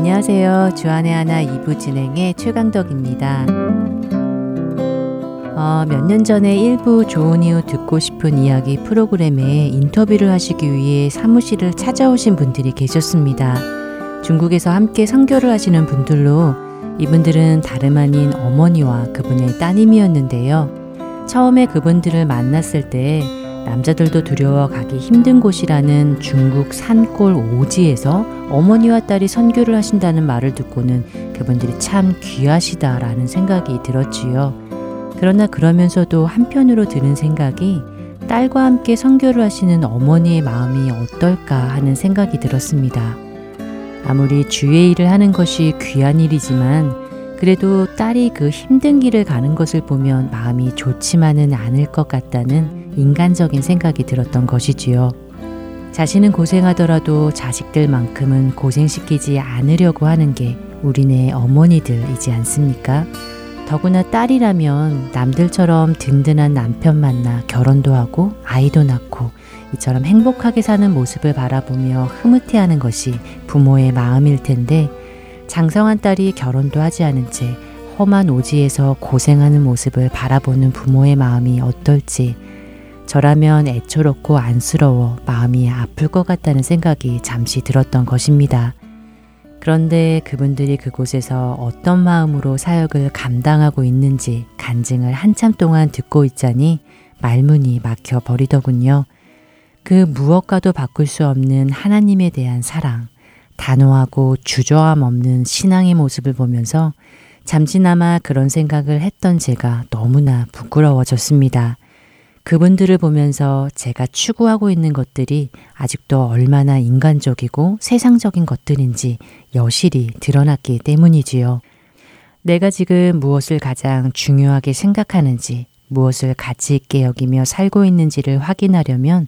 안녕하세요. 주안의 하나 2부 진행의 최강덕입니다. 어, 몇 년 전에 일부 좋은 이유 듣고 싶은 이야기 프로그램에 인터뷰를 하시기 위해 사무실을 찾아오신 분들이 계셨습니다. 중국에서 함께 선교를 하시는 분들로 이분들은 다름 아닌 어머니와 그분의 따님이었는데요. 처음에 그분들을 만났을 때 남자들도 두려워 가기 힘든 곳이라는 중국 산골 오지에서 어머니와 딸이 선교를 하신다는 말을 듣고는 그분들이 참 귀하시다라는 생각이 들었지요. 그러나 그러면서도 한편으로 드는 생각이 딸과 함께 선교를 하시는 어머니의 마음이 어떨까 하는 생각이 들었습니다. 아무리 주의 일을 하는 것이 귀한 일이지만 그래도 딸이 그 힘든 길을 가는 것을 보면 마음이 좋지만은 않을 것 같다는 인간적인 생각이 들었던 것이지요. 자신은 고생하더라도 자식들만큼은 고생시키지 않으려고 하는 게 우리네 어머니들이지 않습니까? 더구나 딸이라면 남들처럼 든든한 남편 만나 결혼도 하고 아이도 낳고 이처럼 행복하게 사는 모습을 바라보며 흐뭇해하는 것이 부모의 마음일 텐데 장성한 딸이 결혼도 하지 않은 채 험한 오지에서 고생하는 모습을 바라보는 부모의 마음이 어떨지 저라면 애처롭고 안쓰러워 마음이 아플 것 같다는 생각이 잠시 들었던 것입니다. 그런데 그분들이 그곳에서 어떤 마음으로 사역을 감당하고 있는지 간증을 한참 동안 듣고 있자니 말문이 막혀 버리더군요. 그 무엇과도 바꿀 수 없는 하나님에 대한 사랑, 단호하고 주저함 없는 신앙의 모습을 보면서 잠시나마 그런 생각을 했던 제가 너무나 부끄러워졌습니다. 그분들을 보면서 제가 추구하고 있는 것들이 아직도 얼마나 인간적이고 세상적인 것들인지 여실히 드러났기 때문이지요. 내가 지금 무엇을 가장 중요하게 생각하는지, 무엇을 가치 있게 여기며 살고 있는지를 확인하려면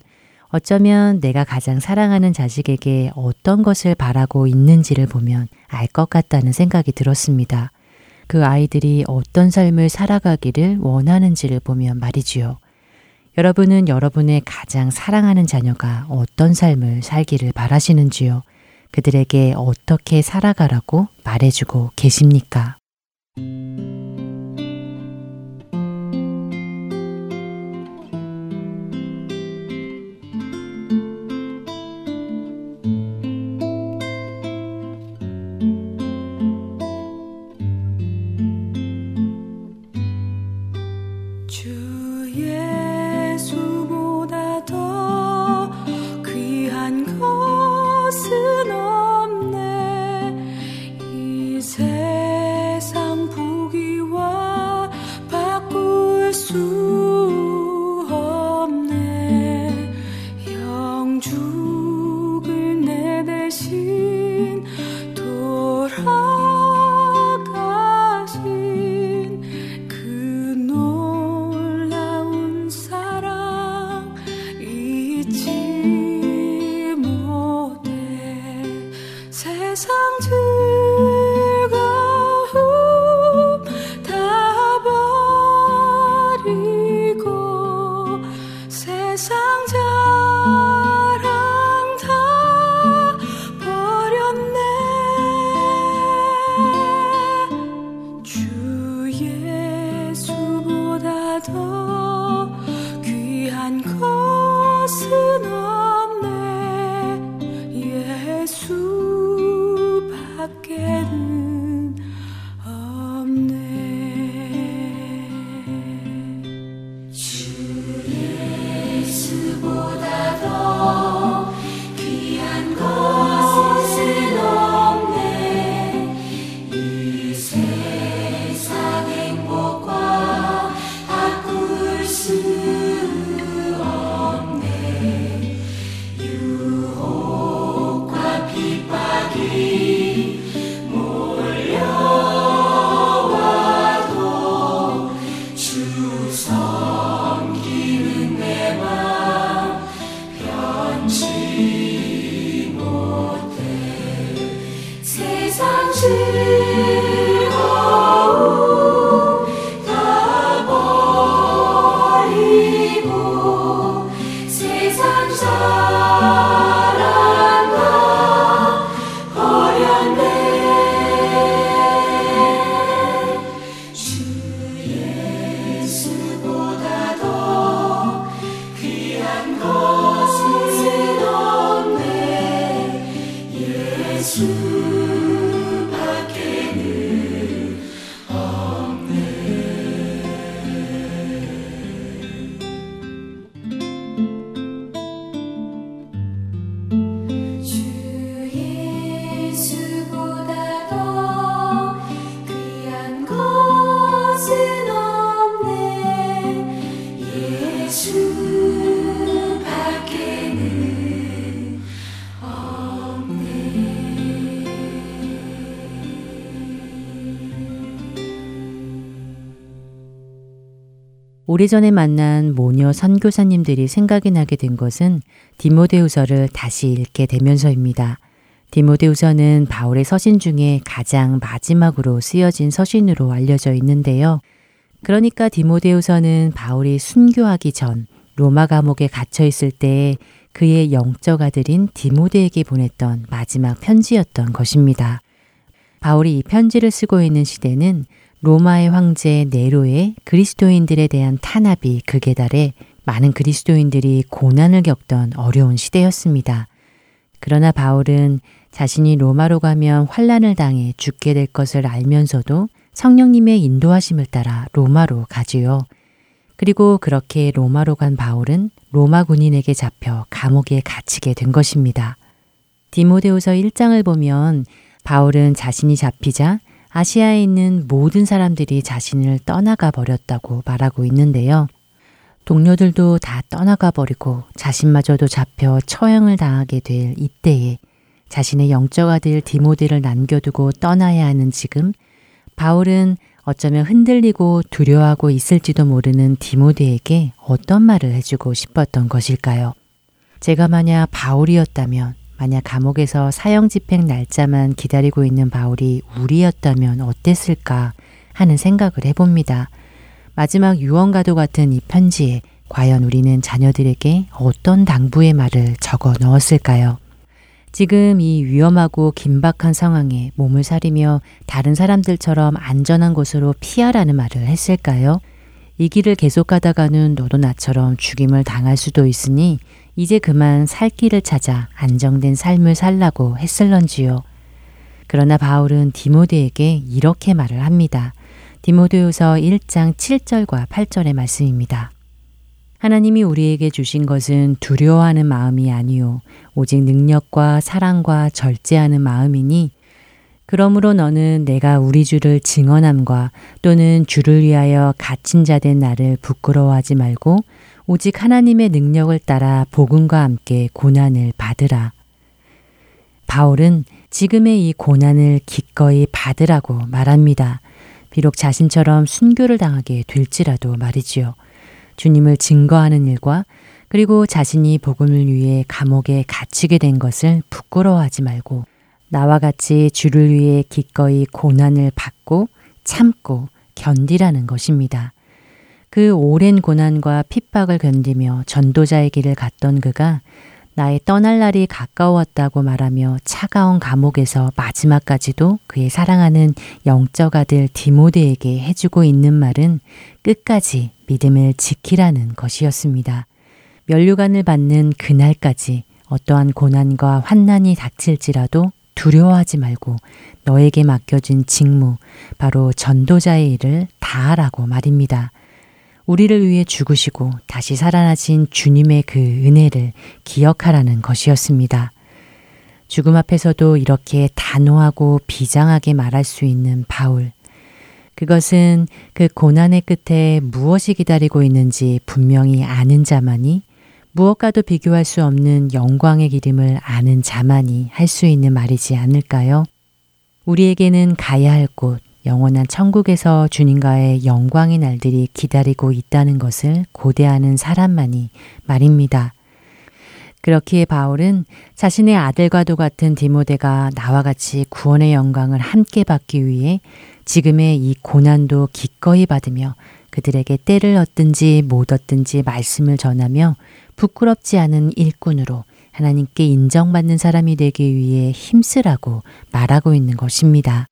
어쩌면 내가 가장 사랑하는 자식에게 어떤 것을 바라고 있는지를 보면 알 것 같다는 생각이 들었습니다. 그 아이들이 어떤 삶을 살아가기를 원하는지를 보면 말이지요. 여러분은 여러분의 가장 사랑하는 자녀가 어떤 삶을 살기를 바라시는지요? 그들에게 어떻게 살아가라고 말해주고 계십니까? 오래전에 만난 모녀 선교사님들이 생각이 나게 된 것은 디모데후서를 다시 읽게 되면서입니다. 디모데후서는 바울의 서신 중에 가장 마지막으로 쓰여진 서신으로 알려져 있는데요. 그러니까 디모데후서는 바울이 순교하기 전 로마 감옥에 갇혀 있을 때 그의 영적 아들인 디모데에게 보냈던 마지막 편지였던 것입니다. 바울이 이 편지를 쓰고 있는 시대는 로마의 황제 네로의 그리스도인들에 대한 탄압이 극에 달해 많은 그리스도인들이 고난을 겪던 어려운 시대였습니다. 그러나 바울은 자신이 로마로 가면 환란을 당해 죽게 될 것을 알면서도 성령님의 인도하심을 따라 로마로 가지요. 그리고 그렇게 로마로 간 바울은 로마 군인에게 잡혀 감옥에 갇히게 된 것입니다. 디모데후서 1장을 보면 바울은 자신이 잡히자 아시아에 있는 모든 사람들이 자신을 떠나가 버렸다고 말하고 있는데요. 동료들도 다 떠나가 버리고 자신마저도 잡혀 처형을 당하게 될 이때에 자신의 영적 아들 디모데를 남겨두고 떠나야 하는 지금 바울은 어쩌면 흔들리고 두려워하고 있을지도 모르는 디모데에게 어떤 말을 해주고 싶었던 것일까요? 제가 만약 바울이었다면, 만약 감옥에서 사형 집행 날짜만 기다리고 있는 바울이 우리였다면 어땠을까 하는 생각을 해봅니다. 마지막 유언과도 같은 이 편지에 과연 우리는 자녀들에게 어떤 당부의 말을 적어 넣었을까요? 지금 이 위험하고 긴박한 상황에 몸을 사리며 다른 사람들처럼 안전한 곳으로 피하라는 말을 했을까요? 이 길을 계속 가다가는 너도 나처럼 죽임을 당할 수도 있으니 이제 그만 살 길을 찾아 안정된 삶을 살라고 했을런지요. 그러나 바울은 디모데에게 이렇게 말을 합니다. 디모데후서 1장 7절과 8절의 말씀입니다. 하나님이 우리에게 주신 것은 두려워하는 마음이 아니요 오직 능력과 사랑과 절제하는 마음이니 그러므로 너는 내가 우리 주를 증언함과 또는 주를 위하여 갇힌 자 된 나를 부끄러워하지 말고 오직 하나님의 능력을 따라 복음과 함께 고난을 받으라. 바울은 지금의 이 고난을 기꺼이 받으라고 말합니다. 비록 자신처럼 순교를 당하게 될지라도 말이지요. 주님을 증거하는 일과 그리고 자신이 복음을 위해 감옥에 갇히게 된 것을 부끄러워하지 말고 나와 같이 주를 위해 기꺼이 고난을 받고 참고 견디라는 것입니다. 그 오랜 고난과 핍박을 견디며 전도자의 길을 갔던 그가 나의 떠날 날이 가까웠다고 말하며 차가운 감옥에서 마지막까지도 그의 사랑하는 영적 아들 디모데에게 해주고 있는 말은 끝까지 믿음을 지키라는 것이었습니다. 면류관을 받는 그날까지 어떠한 고난과 환난이 닥칠지라도 두려워하지 말고 너에게 맡겨진 직무, 바로 전도자의 일을 다하라고 말입니다. 우리를 위해 죽으시고 다시 살아나신 주님의 그 은혜를 기억하라는 것이었습니다. 죽음 앞에서도 이렇게 단호하고 비장하게 말할 수 있는 바울. 그것은 그 고난의 끝에 무엇이 기다리고 있는지 분명히 아는 자만이 무엇과도 비교할 수 없는 영광의 기름을 아는 자만이 할 수 있는 말이지 않을까요? 우리에게는 가야 할 곳, 영원한 천국에서 주님과의 영광의 날들이 기다리고 있다는 것을 고대하는 사람만이 말입니다. 그렇기에 바울은 자신의 아들과도 같은 디모데가 나와 같이 구원의 영광을 함께 받기 위해 지금의 이 고난도 기꺼이 받으며 그들에게 때를 얻든지 못 얻든지 말씀을 전하며 부끄럽지 않은 일꾼으로 하나님께 인정받는 사람이 되기 위해 힘쓰라고 말하고 있는 것입니다.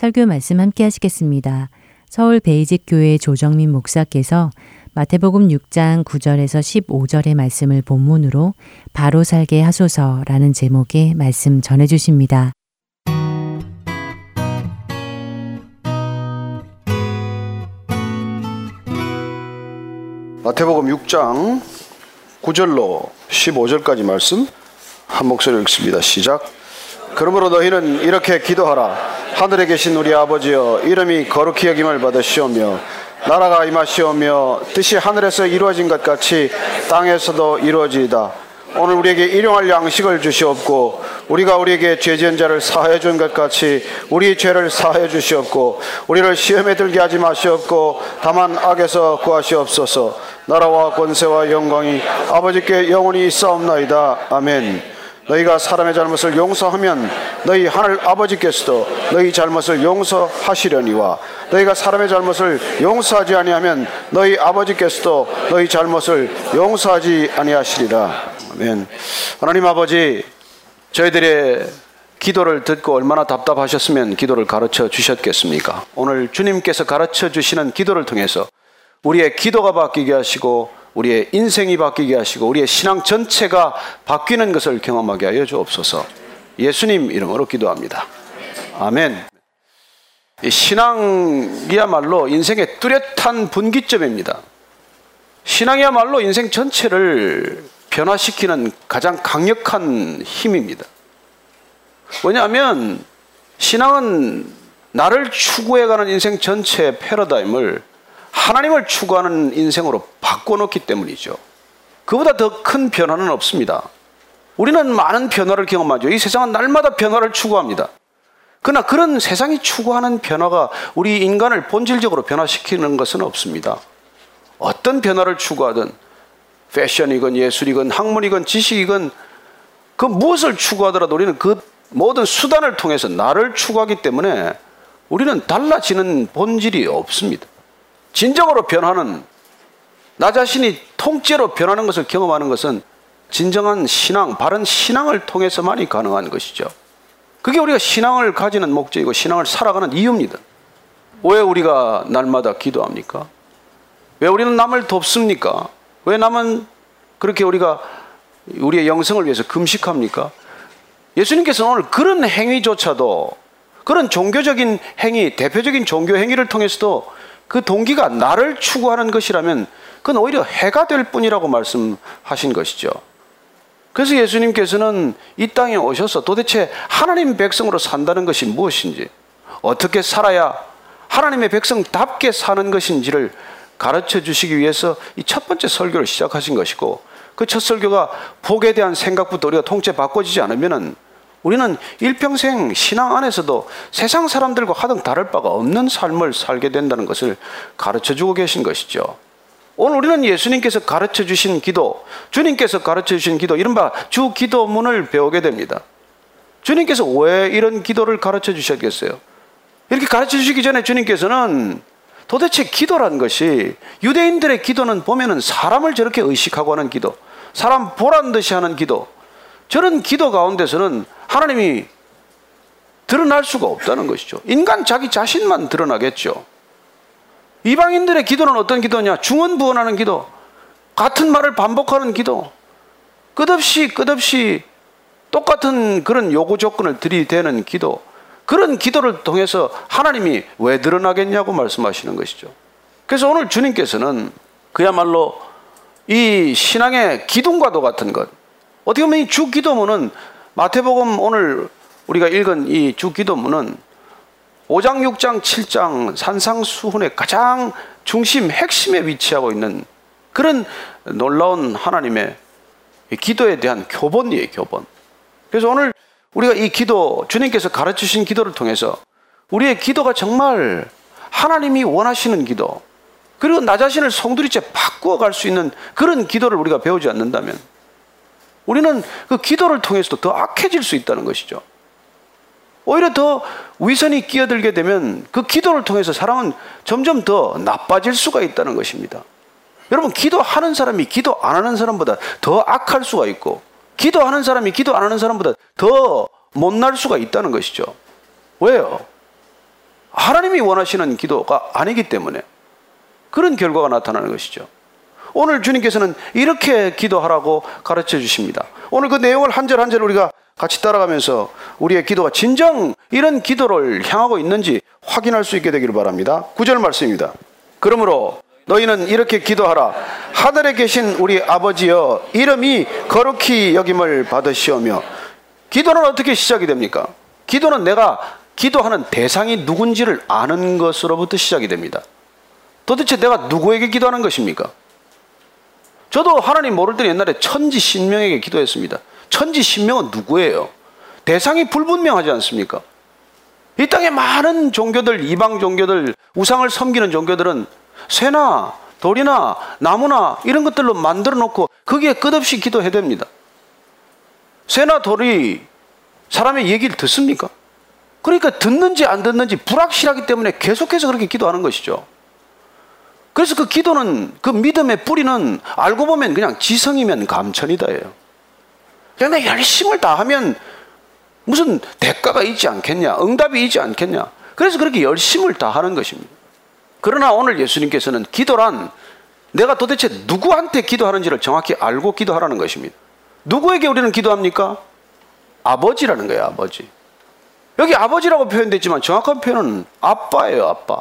설교 말씀 함께 하시겠습니다. 서울 베이직 교회 조정민 목사께서 마태복음 6장 9절에서 15절의 말씀을 본문으로 바로 살게 하소서라는 제목의 말씀 전해 주십니다. 마태복음 6장 9절로 15절까지 말씀 한 목소리로 읽습니다. 시작. 그러므로 너희는 이렇게 기도하라. 하늘에 계신 우리 아버지여 이름이 거룩히 여김을 받으시오며 나라가 임하시오며 뜻이 하늘에서 이루어진 것 같이 땅에서도 이루어지이다. 오늘 우리에게 일용할 양식을 주시옵고 우리가 우리에게 죄 지은 자를 사하여 준 것 같이 우리 죄를 사하여 주시옵고 우리를 시험에 들게 하지 마시옵고 다만 악에서 구하시옵소서 나라와 권세와 영광이 아버지께 영원히 있사옵나이다 아멘 너희가 사람의 잘못을 용서하면 너희 하늘 아버지께서도 너희 잘못을 용서하시려니와 너희가 사람의 잘못을 용서하지 아니하면 너희 아버지께서도 너희 잘못을 용서하지 아니하시리라. 아멘. 하나님 아버지 저희들의 기도를 듣고 얼마나 답답하셨으면 기도를 가르쳐 주셨겠습니까? 오늘 주님께서 가르쳐 주시는 기도를 통해서 우리의 기도가 바뀌게 하시고 우리의 인생이 바뀌게 하시고 우리의 신앙 전체가 바뀌는 것을 경험하게 하여 주옵소서. 예수님 이름으로 기도합니다. 아멘. 신앙이야말로 인생의 뚜렷한 분기점입니다. 신앙이야말로 인생 전체를 변화시키는 가장 강력한 힘입니다. 왜냐하면 신앙은 나를 추구해가는 인생 전체의 패러다임을 하나님을 추구하는 인생으로 바꿔놓기 때문이죠. 그보다 더 큰 변화는 없습니다. 우리는 많은 변화를 경험하죠. 이 세상은 날마다 변화를 추구합니다. 그러나 그런 세상이 추구하는 변화가 우리 인간을 본질적으로 변화시키는 것은 없습니다. 어떤 변화를 추구하든 패션이건 예술이건 학문이건 지식이건 그 무엇을 추구하더라도 우리는 그 모든 수단을 통해서 나를 추구하기 때문에 우리는 달라지는 본질이 없습니다. 진정으로 변하는 나 자신이 통째로 변하는 것을 경험하는 것은 진정한 신앙, 바른 신앙을 통해서만이 가능한 것이죠. 그게 우리가 신앙을 가지는 목적이고 신앙을 살아가는 이유입니다. 왜 우리가 날마다 기도합니까? 왜 우리는 남을 돕습니까? 왜 남은 그렇게 우리가 우리의 영성을 위해서 금식합니까? 예수님께서는 오늘 그런 행위조차도 그런 종교적인 행위, 대표적인 종교 행위를 통해서도 그 동기가 나를 추구하는 것이라면 그건 오히려 해가 될 뿐이라고 말씀하신 것이죠. 그래서 예수님께서는 이 땅에 오셔서 도대체 하나님 백성으로 산다는 것이 무엇인지, 어떻게 살아야 하나님의 백성답게 사는 것인지를 가르쳐 주시기 위해서 이 첫 번째 설교를 시작하신 것이고, 그 첫 설교가 복에 대한 생각부터 우리가 통째 바꿔지지 않으면은 우리는 일평생 신앙 안에서도 세상 사람들과 하등 다를 바가 없는 삶을 살게 된다는 것을 가르쳐 주고 계신 것이죠. 오늘 우리는 예수님께서 가르쳐 주신 기도, 주님께서 가르쳐 주신 기도, 이른바 주 기도문을 배우게 됩니다. 주님께서 왜 이런 기도를 가르쳐 주셨겠어요? 이렇게 가르쳐 주시기 전에 주님께서는 도대체 기도란 것이 유대인들의 기도는 보면은 사람을 저렇게 의식하고 하는 기도, 사람 보란 듯이 하는 기도, 저런 기도 가운데서는 하나님이 드러날 수가 없다는 것이죠. 인간 자기 자신만 드러나겠죠. 이방인들의 기도는 어떤 기도냐? 중언부언하는 기도, 같은 말을 반복하는 기도, 끝없이 끝없이 똑같은 그런 요구 조건을 들이대는 기도, 그런 기도를 통해서 하나님이 왜 드러나겠냐고 말씀하시는 것이죠. 그래서 오늘 주님께서는 그야말로 이 신앙의 기둥과도 같은 것, 어떻게 보면 이 주 기도문은 마태복음 오늘 우리가 읽은 이 주 기도문은 5장, 6장, 7장 산상수훈의 가장 중심, 핵심에 위치하고 있는 그런 놀라운 하나님의 기도에 대한 교본이에요, 교본. 그래서 오늘 우리가 이 기도, 주님께서 가르쳐 주신 기도를 통해서 우리의 기도가 정말 하나님이 원하시는 기도, 그리고 나 자신을 송두리째 바꾸어 갈 수 있는 그런 기도를 우리가 배우지 않는다면 우리는 그 기도를 통해서도 더 악해질 수 있다는 것이죠. 오히려 더 위선이 끼어들게 되면 그 기도를 통해서 사람은 점점 더 나빠질 수가 있다는 것입니다. 여러분, 기도하는 사람이 기도 안 하는 사람보다 더 악할 수가 있고, 기도하는 사람이 기도 안 하는 사람보다 더 못날 수가 있다는 것이죠. 왜요? 하나님이 원하시는 기도가 아니기 때문에 그런 결과가 나타나는 것이죠. 오늘 주님께서는 이렇게 기도하라고 가르쳐 주십니다. 오늘 그 내용을 한 절 한 절 우리가 같이 따라가면서 우리의 기도가 진정 이런 기도를 향하고 있는지 확인할 수 있게 되기를 바랍니다. 구절 말씀입니다. 그러므로 너희는 이렇게 기도하라. 하늘에 계신 우리 아버지여 이름이 거룩히 여김을 받으시오며 기도는 어떻게 시작이 됩니까? 기도는 내가 기도하는 대상이 누군지를 아는 것으로부터 시작이 됩니다. 도대체 내가 누구에게 기도하는 것입니까? 저도 하나님 모를 때는 옛날에 천지 신명에게 기도했습니다. 천지 신명은 누구예요? 대상이 불분명하지 않습니까? 이 땅에 많은 종교들, 이방 종교들, 우상을 섬기는 종교들은 새나 돌이나 나무나 이런 것들로 만들어 놓고 거기에 끝없이 기도해야 됩니다. 새나 돌이 사람의 얘기를 듣습니까? 그러니까 듣는지 안 듣는지 불확실하기 때문에 계속해서 그렇게 기도하는 것이죠. 그래서 그 기도는 그 믿음의 뿌리는 알고 보면 그냥 지성이면 감천이다예요. 그냥 내 열심을 다하면 무슨 대가가 있지 않겠냐, 응답이 있지 않겠냐. 그래서 그렇게 열심을 다하는 것입니다. 그러나 오늘 예수님께서는 기도란 내가 도대체 누구한테 기도하는지를 정확히 알고 기도하라는 것입니다. 누구에게 우리는 기도합니까? 아버지라는 거예요, 아버지. 여기 아버지라고 표현됐지만 정확한 표현은 아빠예요, 아빠.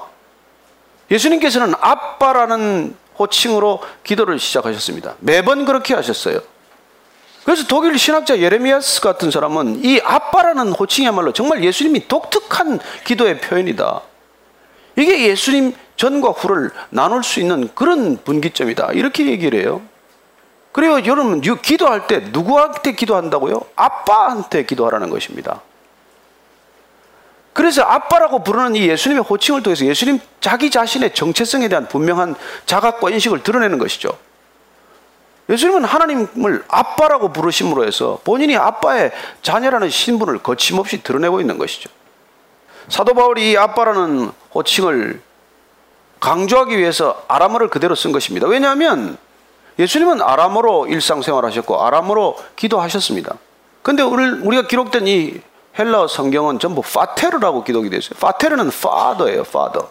예수님께서는 아빠라는 호칭으로 기도를 시작하셨습니다. 매번 그렇게 하셨어요. 그래서 독일 신학자 예레미야스 같은 사람은 이 아빠라는 호칭이야말로 정말 예수님이 독특한 기도의 표현이다. 이게 예수님 전과 후를 나눌 수 있는 그런 분기점이다. 이렇게 얘기를 해요. 그리고 여러분, 기도할 때 누구한테 기도한다고요? 아빠한테 기도하라는 것입니다. 그래서 아빠라고 부르는 이 예수님의 호칭을 통해서 예수님 자기 자신의 정체성에 대한 분명한 자각과 인식을 드러내는 것이죠. 예수님은 하나님을 아빠라고 부르심으로 해서 본인이 아빠의 자녀라는 신분을 거침없이 드러내고 있는 것이죠. 사도 바울이 이 아빠라는 호칭을 강조하기 위해서 아람어를 그대로 쓴 것입니다. 왜냐하면 예수님은 아람어로 일상생활 하셨고 아람어로 기도하셨습니다. 근데 우리가 기록된 이 헬라어 성경은 전부 파테르라고 기록이 되어 있어요. 파테르는 father예요, father.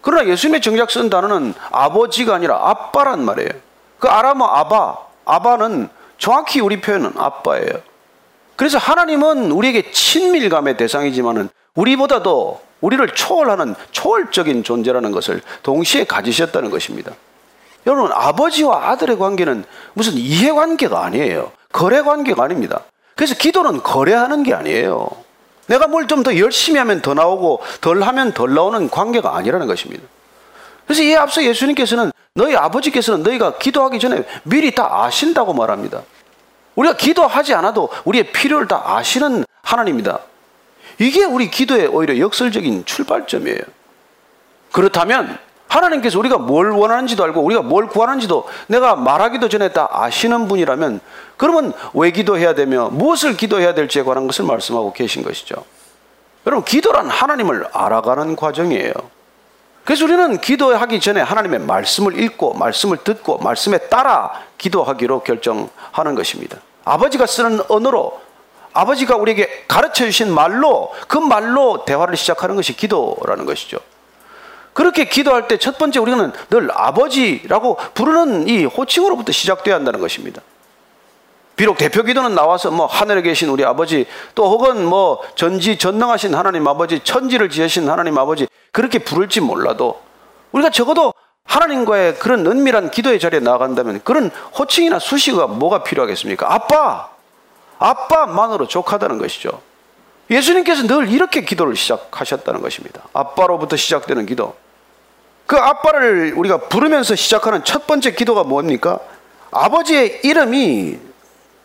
그러나 예수님의 정작 쓴 단어는 아버지가 아니라 아빠란 말이에요. 그 아람어 아바, 아바는 정확히 우리 표현은 아빠예요. 그래서 하나님은 우리에게 친밀감의 대상이지만은 우리보다도 우리를 초월하는 초월적인 존재라는 것을 동시에 가지셨다는 것입니다. 여러분, 아버지와 아들의 관계는 무슨 이해관계가 아니에요. 거래관계가 아닙니다. 그래서 기도는 거래하는 게 아니에요. 내가 뭘 좀 더 열심히 하면 더 나오고 덜 하면 덜 나오는 관계가 아니라는 것입니다. 그래서 이에 앞서 예수님께서는 너희 아버지께서는 너희가 기도하기 전에 미리 다 아신다고 말합니다. 우리가 기도하지 않아도 우리의 필요를 다 아시는 하나님이다. 이게 우리 기도의 오히려 역설적인 출발점이에요. 그렇다면 하나님께서 우리가 뭘 원하는지도 알고 우리가 뭘 구하는지도 내가 말하기도 전에 다 아시는 분이라면 그러면 왜 기도해야 되며 무엇을 기도해야 될지에 관한 것을 말씀하고 계신 것이죠. 여러분, 기도란 하나님을 알아가는 과정이에요. 그래서 우리는 기도하기 전에 하나님의 말씀을 읽고, 말씀을 듣고, 말씀에 따라 기도하기로 결정하는 것입니다. 아버지가 쓰는 언어로 아버지가 우리에게 가르쳐 주신 말로 그 말로 대화를 시작하는 것이 기도라는 것이죠. 그렇게 기도할 때 첫 번째 우리는 늘 아버지라고 부르는 이 호칭으로부터 시작돼야 한다는 것입니다. 비록 대표 기도는 나와서 뭐 하늘에 계신 우리 아버지 또 혹은 뭐 전지 전능하신 하나님 아버지 천지를 지으신 하나님 아버지 그렇게 부를지 몰라도 우리가 적어도 하나님과의 그런 은밀한 기도의 자리에 나간다면 그런 호칭이나 수식어가 뭐가 필요하겠습니까? 아빠! 아빠만으로 족하다는 것이죠. 예수님께서 늘 이렇게 기도를 시작하셨다는 것입니다. 아빠로부터 시작되는 기도. 그 아빠를 우리가 부르면서 시작하는 첫 번째 기도가 뭡니까? 아버지의 이름이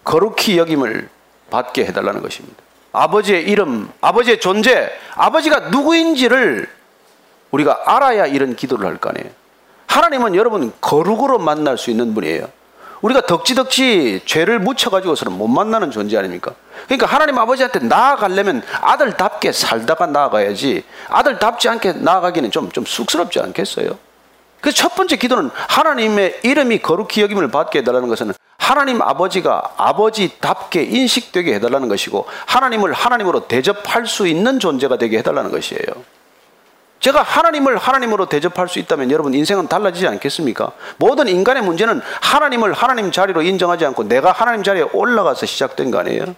거룩히 여김을 받게 해달라는 것입니다. 아버지의 이름, 아버지의 존재, 아버지가 누구인지를 우리가 알아야 이런 기도를 할 거 아니에요. 하나님은 여러분 거룩으로 만날 수 있는 분이에요. 우리가 덕지덕지 죄를 묻혀가지고서는 못 만나는 존재 아닙니까? 그러니까 하나님 아버지한테 나아가려면 아들답게 살다가 나아가야지 아들답지 않게 나아가기는 좀, 좀 쑥스럽지 않겠어요? 그 첫 번째 기도는 하나님의 이름이 거룩히 여김을 받게 해달라는 것은 하나님 아버지가 아버지답게 인식되게 해달라는 것이고 하나님을 하나님으로 대접할 수 있는 존재가 되게 해달라는 것이에요. 제가 하나님을 하나님으로 대접할 수 있다면 여러분 인생은 달라지지 않겠습니까? 모든 인간의 문제는 하나님을 하나님 자리로 인정하지 않고 내가 하나님 자리에 올라가서 시작된 거 아니에요?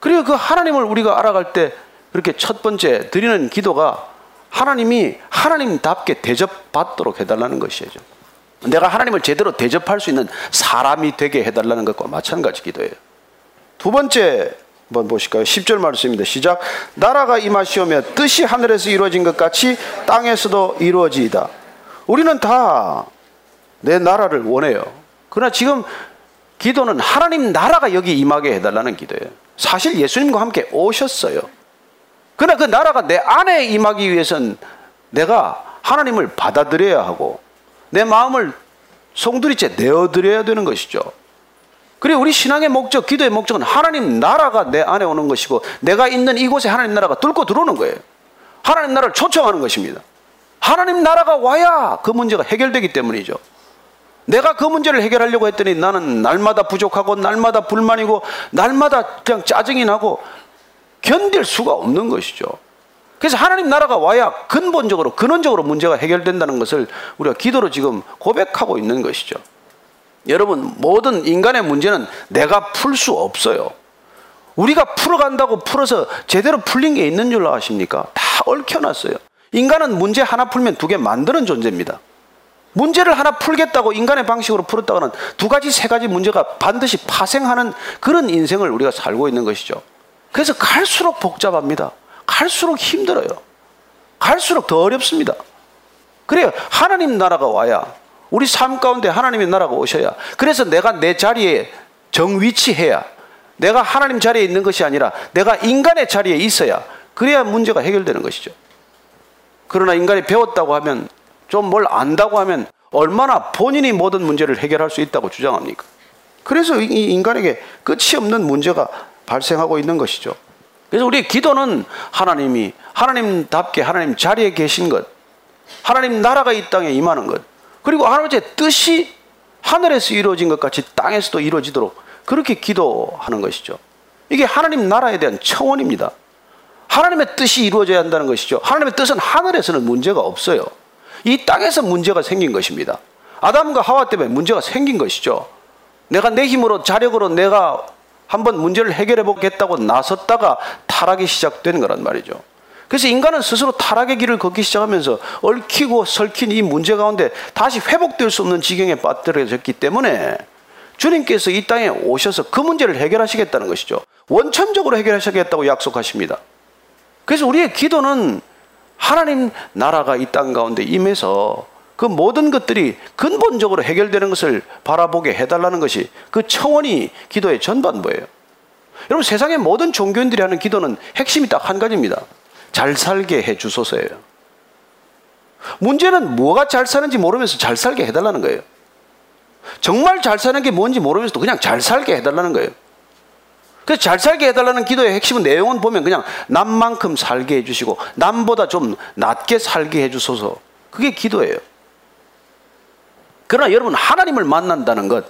그리고 그 하나님을 우리가 알아갈 때 그렇게 첫 번째 드리는 기도가 하나님이 하나님답게 대접받도록 해달라는 것이죠. 내가 하나님을 제대로 대접할 수 있는 사람이 되게 해달라는 것과 마찬가지 기도예요. 두 번째 한번 보실까요? 10절 말씀입니다. 시작. 나라가 임하시오며 뜻이 하늘에서 이루어진 것 같이 땅에서도 이루어지이다. 우리는 다 내 나라를 원해요. 그러나 지금 기도는 하나님 나라가 여기 임하게 해달라는 기도예요. 사실 예수님과 함께 오셨어요. 그러나 그 나라가 내 안에 임하기 위해선 내가 하나님을 받아들여야 하고 내 마음을 송두리째 내어드려야 되는 것이죠. 그리고 우리 신앙의 목적, 기도의 목적은 하나님 나라가 내 안에 오는 것이고 내가 있는 이곳에 하나님 나라가 뚫고 들어오는 거예요. 하나님 나라를 초청하는 것입니다. 하나님 나라가 와야 그 문제가 해결되기 때문이죠. 내가 그 문제를 해결하려고 했더니 나는 날마다 부족하고 날마다 불만이고 날마다 그냥 짜증이 나고 견딜 수가 없는 것이죠. 그래서 하나님 나라가 와야 근본적으로 근원적으로 문제가 해결된다는 것을 우리가 기도로 지금 고백하고 있는 것이죠. 여러분 모든 인간의 문제는 내가 풀 수 없어요. 우리가 풀어간다고 풀어서 제대로 풀린 게 있는 줄 아십니까? 다 얽혀놨어요. 인간은 문제 하나 풀면 두 개 만드는 존재입니다. 문제를 하나 풀겠다고 인간의 방식으로 풀었다가는 두 가지, 세 가지 문제가 반드시 파생하는 그런 인생을 우리가 살고 있는 것이죠. 그래서 갈수록 복잡합니다. 갈수록 힘들어요. 갈수록 더 어렵습니다. 그래요. 하나님 나라가 와야 우리 삶 가운데 하나님의 나라가 오셔야 그래서 내가 내 자리에 정위치해야 내가 하나님 자리에 있는 것이 아니라 내가 인간의 자리에 있어야 그래야 문제가 해결되는 것이죠. 그러나 인간이 배웠다고 하면 좀 뭘 안다고 하면 얼마나 본인이 모든 문제를 해결할 수 있다고 주장합니까? 그래서 이 인간에게 끝이 없는 문제가 발생하고 있는 것이죠. 그래서 우리의 기도는 하나님이 하나님답게 하나님 자리에 계신 것, 하나님 나라가 이 땅에 임하는 것, 그리고 하나님의 뜻이 하늘에서 이루어진 것 같이 땅에서도 이루어지도록 그렇게 기도하는 것이죠. 이게 하나님 나라에 대한 청원입니다. 하나님의 뜻이 이루어져야 한다는 것이죠. 하나님의 뜻은 하늘에서는 문제가 없어요. 이 땅에서 문제가 생긴 것입니다. 아담과 하와 때문에 문제가 생긴 것이죠. 내가 내 힘으로 자력으로 내가 한번 문제를 해결해 보겠다고 나섰다가 타락이 시작된 거란 말이죠. 그래서 인간은 스스로 타락의 길을 걷기 시작하면서 얽히고 설킨 이 문제 가운데 다시 회복될 수 없는 지경에 빠뜨려졌기 때문에 주님께서 이 땅에 오셔서 그 문제를 해결하시겠다는 것이죠. 원천적으로 해결하시겠다고 약속하십니다. 그래서 우리의 기도는 하나님 나라가 이 땅 가운데 임해서 그 모든 것들이 근본적으로 해결되는 것을 바라보게 해달라는 것이 그 청원이 기도의 전반부예요. 여러분 세상의 모든 종교인들이 하는 기도는 핵심이 딱 한 가지입니다. 잘 살게 해 주소서예요. 문제는 뭐가 잘 사는지 모르면서 잘 살게 해달라는 거예요. 정말 잘 사는 게 뭔지 모르면서도 그냥 잘 살게 해달라는 거예요. 그래서 잘 살게 해달라는 기도의 핵심은 내용은 보면 그냥 남만큼 살게 해주시고 남보다 좀 낮게 살게 해주소서. 그게 기도예요. 그러나 여러분 하나님을 만난다는 것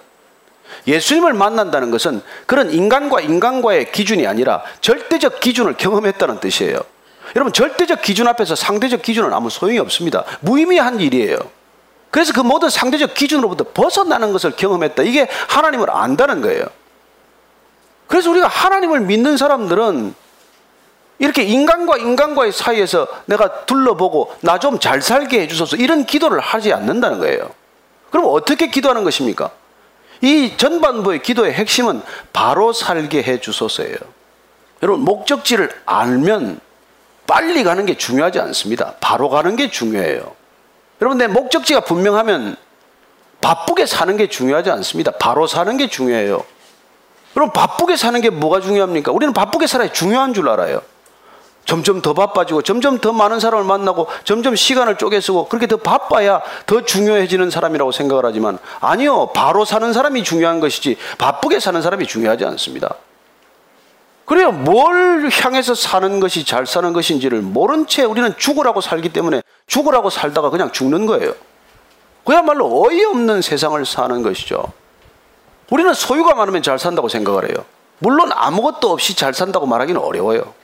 예수님을 만난다는 것은 그런 인간과 인간과의 기준이 아니라 절대적 기준을 경험했다는 뜻이에요. 여러분, 절대적 기준 앞에서 상대적 기준은 아무 소용이 없습니다. 무의미한 일이에요. 그래서 그 모든 상대적 기준으로부터 벗어나는 것을 경험했다. 이게 하나님을 안다는 거예요. 그래서 우리가 하나님을 믿는 사람들은 이렇게 인간과 인간과의 사이에서 내가 둘러보고 나 좀 잘 살게 해주소서 이런 기도를 하지 않는다는 거예요. 그럼 어떻게 기도하는 것입니까? 이 전반부의 기도의 핵심은 바로 살게 해주소서예요. 여러분, 목적지를 알면 빨리 가는 게 중요하지 않습니다. 바로 가는 게 중요해요. 여러분, 내 목적지가 분명하면 바쁘게 사는 게 중요하지 않습니다. 바로 사는 게 중요해요. 그럼 바쁘게 사는 게 뭐가 중요합니까? 우리는 바쁘게 살아야 중요한 줄 알아요. 점점 더 바빠지고 점점 더 많은 사람을 만나고 점점 시간을 쪼개 쓰고 그렇게 더 바빠야 더 중요해지는 사람이라고 생각을 하지만 아니요. 바로 사는 사람이 중요한 것이지 바쁘게 사는 사람이 중요하지 않습니다. 그래요. 뭘 향해서 사는 것이 잘 사는 것인지를 모른 채 우리는 죽으라고 살기 때문에 죽으라고 살다가 그냥 죽는 거예요. 그야말로 어이없는 세상을 사는 것이죠. 우리는 소유가 많으면 잘 산다고 생각을 해요. 물론 아무것도 없이 잘 산다고 말하기는 어려워요.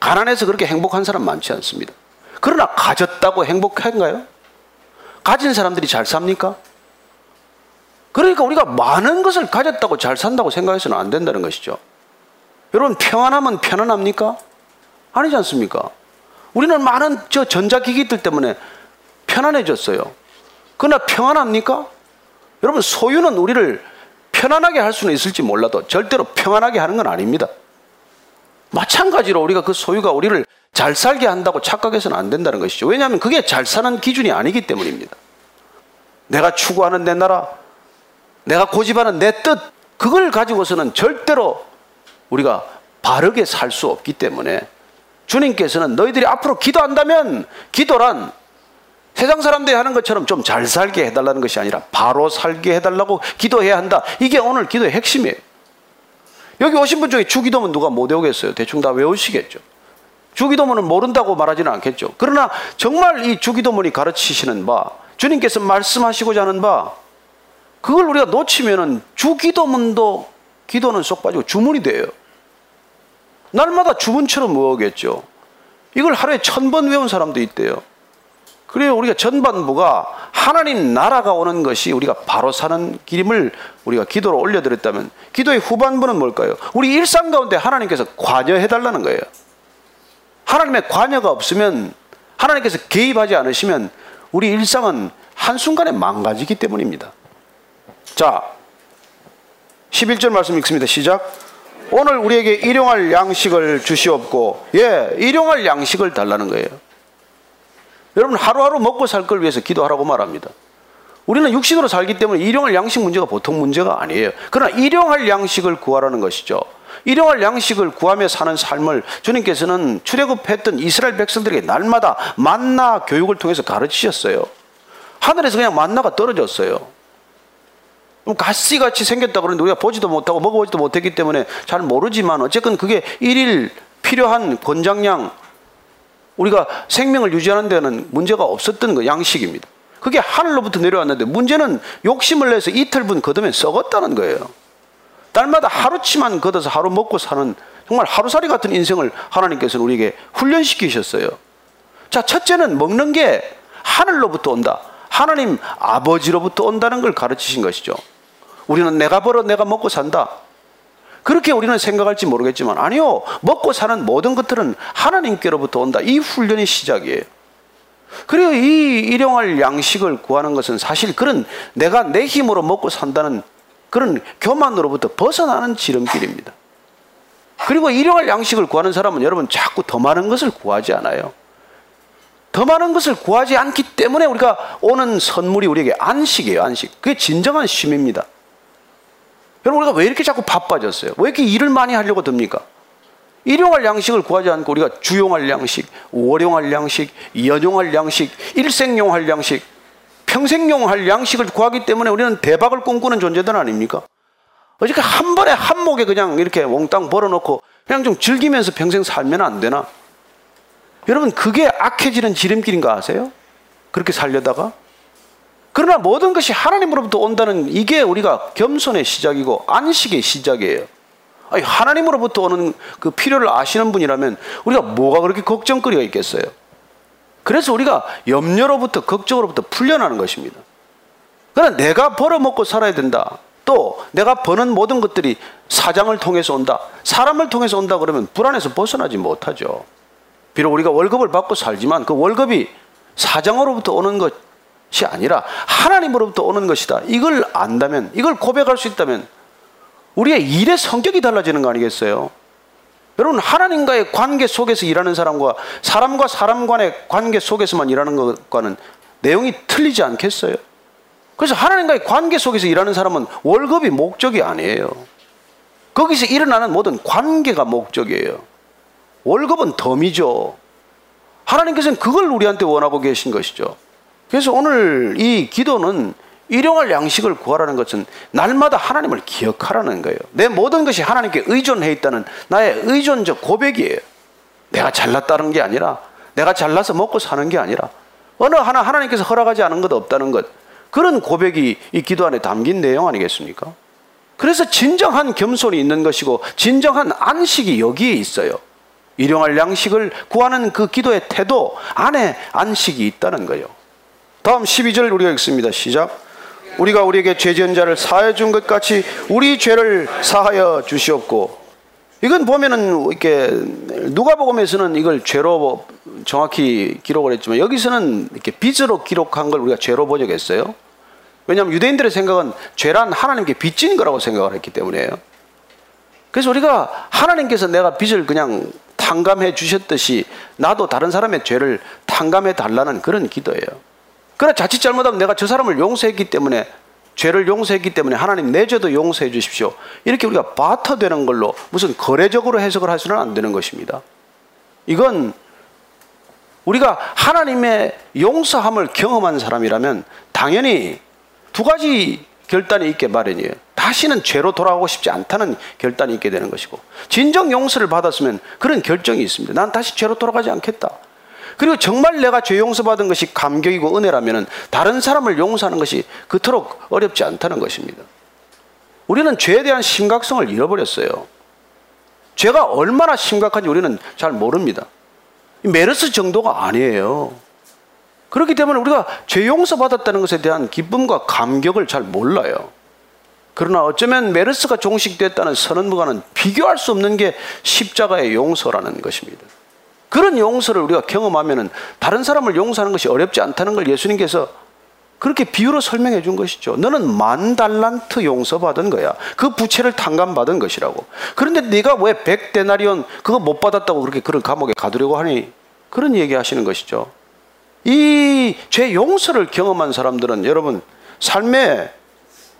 가난해서 그렇게 행복한 사람 많지 않습니다. 그러나 가졌다고 행복한가요? 가진 사람들이 잘 삽니까? 그러니까 우리가 많은 것을 가졌다고 잘 산다고 생각해서는 안 된다는 것이죠. 여러분, 평안하면 편안합니까? 아니지 않습니까? 우리는 많은 저 전자기기들 때문에 편안해졌어요. 그러나 평안합니까? 여러분, 소유는 우리를 편안하게 할 수는 있을지 몰라도 절대로 평안하게 하는 건 아닙니다. 마찬가지로 우리가 그 소유가 우리를 잘 살게 한다고 착각해서는 안 된다는 것이죠. 왜냐하면 그게 잘 사는 기준이 아니기 때문입니다. 내가 추구하는 내 나라, 내가 고집하는 내 뜻, 그걸 가지고서는 절대로 우리가 바르게 살 수 없기 때문에 주님께서는 너희들이 앞으로 기도한다면 기도란 세상 사람들이 하는 것처럼 좀 잘 살게 해달라는 것이 아니라 바로 살게 해달라고 기도해야 한다. 이게 오늘 기도의 핵심이에요. 여기 오신 분 중에 주기도문 누가 못 외우겠어요? 대충 다 외우시겠죠. 주기도문은 모른다고 말하지는 않겠죠. 그러나 정말 이 주기도문이 가르치시는 바, 주님께서 말씀하시고자 하는 바, 그걸 우리가 놓치면은 주기도문도 기도는 쏙 빠지고 주문이 돼요. 날마다 주문처럼 외우겠죠. 이걸 하루에 천 번 외운 사람도 있대요. 그래요. 우리가 전반부가 하나님 나라가 오는 것이 우리가 바로 사는 길임을 우리가 기도로 올려드렸다면 기도의 후반부는 뭘까요? 우리 일상 가운데 하나님께서 관여해 달라는 거예요. 하나님의 관여가 없으면 하나님께서 개입하지 않으시면 우리 일상은 한순간에 망가지기 때문입니다. 자, 11절 말씀 읽습니다. 시작. 오늘 우리에게 일용할 양식을 주시옵고, 예, 일용할 양식을 달라는 거예요. 여러분 하루하루 먹고 살 걸 위해서 기도하라고 말합니다. 우리는 육신으로 살기 때문에 일용할 양식 문제가 보통 문제가 아니에요. 그러나 일용할 양식을 구하라는 것이죠. 일용할 양식을 구하며 사는 삶을 주님께서는 출애굽했던 이스라엘 백성들에게 날마다 만나 교육을 통해서 가르치셨어요. 하늘에서 그냥 만나가 떨어졌어요. 가시같이 생겼다 그러는데 우리가 보지도 못하고 먹어보지도 못했기 때문에 잘 모르지만 어쨌든 그게 일일 필요한 권장량 우리가 생명을 유지하는 데는 문제가 없었던 거 양식입니다. 그게 하늘로부터 내려왔는데 문제는 욕심을 내서 이틀분 걷으면 썩었다는 거예요. 날마다 하루치만 걷어서 하루 먹고 사는 정말 하루살이 같은 인생을 하나님께서는 우리에게 훈련시키셨어요. 자, 첫째는 먹는 게 하늘로부터 온다. 하나님 아버지로부터 온다는 걸 가르치신 것이죠. 우리는 내가 벌어 내가 먹고 산다. 그렇게 우리는 생각할지 모르겠지만 아니요. 먹고 사는 모든 것들은 하나님께로부터 온다. 이 훈련이 시작이에요. 그리고 이 일용할 양식을 구하는 것은 사실 그런 내가 내 힘으로 먹고 산다는 그런 교만으로부터 벗어나는 지름길입니다. 그리고 일용할 양식을 구하는 사람은 여러분 자꾸 더 많은 것을 구하지 않아요. 더 많은 것을 구하지 않기 때문에 우리가 오는 선물이 우리에게 안식이에요, 안식. 그게 진정한 쉼입니다. 여러분 우리가 왜 이렇게 자꾸 바빠졌어요? 왜 이렇게 일을 많이 하려고 듭니까? 일용할 양식을 구하지 않고 우리가 주용할 양식, 월용할 양식, 연용할 양식, 일생용할 양식, 평생용할 양식을 구하기 때문에 우리는 대박을 꿈꾸는 존재들 아닙니까? 어저께 한 번에 한 목에 그냥 이렇게 몽땅 벌어놓고 그냥 좀 즐기면서 평생 살면 안 되나? 여러분 그게 악해지는 지름길인가 아세요? 그렇게 살려다가 그러나 모든 것이 하나님으로부터 온다는 이게 우리가 겸손의 시작이고 안식의 시작이에요. 아니, 하나님으로부터 오는 그 필요를 아시는 분이라면 우리가 뭐가 그렇게 걱정거리가 있겠어요? 그래서 우리가 염려로부터 걱정으로부터 풀려나는 것입니다. 그러나 내가 벌어먹고 살아야 된다. 또 내가 버는 모든 것들이 사장을 통해서 온다. 사람을 통해서 온다 그러면 불안에서 벗어나지 못하죠. 비록 우리가 월급을 받고 살지만 그 월급이 사장으로부터 오는 것 이 아니라 하나님으로부터 오는 것이다. 이걸 안다면, 이걸 고백할 수 있다면 우리의 일의 성격이 달라지는 거 아니겠어요? 여러분, 하나님과의 관계 속에서 일하는 사람과 사람과 사람 간의 관계 속에서만 일하는 것과는 내용이 틀리지 않겠어요? 그래서 하나님과의 관계 속에서 일하는 사람은 월급이 목적이 아니에요. 거기서 일어나는 모든 관계가 목적이에요. 월급은 덤이죠. 하나님께서는 그걸 우리한테 원하고 계신 것이죠. 그래서 오늘 이 기도는 일용할 양식을 구하라는 것은 날마다 하나님을 기억하라는 거예요. 내 모든 것이 하나님께 의존해 있다는 나의 의존적 고백이에요. 내가 잘났다는 게 아니라 내가 잘나서 먹고 사는 게 아니라 어느 하나 하나님께서 허락하지 않은 것 없다는 것 그런 고백이 이 기도 안에 담긴 내용 아니겠습니까? 그래서 진정한 겸손이 있는 것이고 진정한 안식이 여기에 있어요. 일용할 양식을 구하는 그 기도의 태도 안에 안식이 있다는 거예요. 다음 12절 우리가 읽습니다. 시작. 우리가 우리에게 죄지은 자를 사하여 준것 같이 우리 죄를 사하여 주시옵고 이건 보면은 이렇게 누가복음에서는 이걸 죄로 정확히 기록을 했지만 여기서는 이렇게 빚으로 기록한 걸 우리가 죄로 번역했어요. 왜냐하면 유대인들의 생각은 죄란 하나님께 빚진 거라고 생각을 했기 때문에요. 그래서 우리가 하나님께서 내가 빚을 그냥 탕감해 주셨듯이 나도 다른 사람의 죄를 탕감해 달라는 그런 기도예요. 그러나 자칫 잘못하면 내가 저 사람을 용서했기 때문에 죄를 용서했기 때문에 하나님 내 죄도 용서해 주십시오. 이렇게 우리가 바터되는 걸로 무슨 거래적으로 해석을 하서는 안 되는 것입니다. 이건 우리가 하나님의 용서함을 경험한 사람이라면 당연히 두 가지 결단이 있게 마련이에요. 다시는 죄로 돌아가고 싶지 않다는 결단이 있게 되는 것이고 진정 용서를 받았으면 그런 결정이 있습니다. 난 다시 죄로 돌아가지 않겠다. 그리고 정말 내가 죄 용서받은 것이 감격이고 은혜라면 다른 사람을 용서하는 것이 그토록 어렵지 않다는 것입니다. 우리는 죄에 대한 심각성을 잃어버렸어요. 죄가 얼마나 심각한지 우리는 잘 모릅니다. 메르스 정도가 아니에요. 그렇기 때문에 우리가 죄 용서받았다는 것에 대한 기쁨과 감격을 잘 몰라요. 그러나 어쩌면 메르스가 종식됐다는 선언과는 비교할 수 없는 게 십자가의 용서라는 것입니다. 그런 용서를 우리가 경험하면 다른 사람을 용서하는 것이 어렵지 않다는 걸 예수님께서 그렇게 비유로 설명해 준 것이죠. 너는 만 달란트 용서받은 거야. 그 부채를 탕감받은 것이라고. 그런데 네가 왜 백 데나리온 그거 못 받았다고 그렇게 그런 감옥에 가두려고 하니? 그런 얘기 하시는 것이죠. 이 죄 용서를 경험한 사람들은 여러분 삶에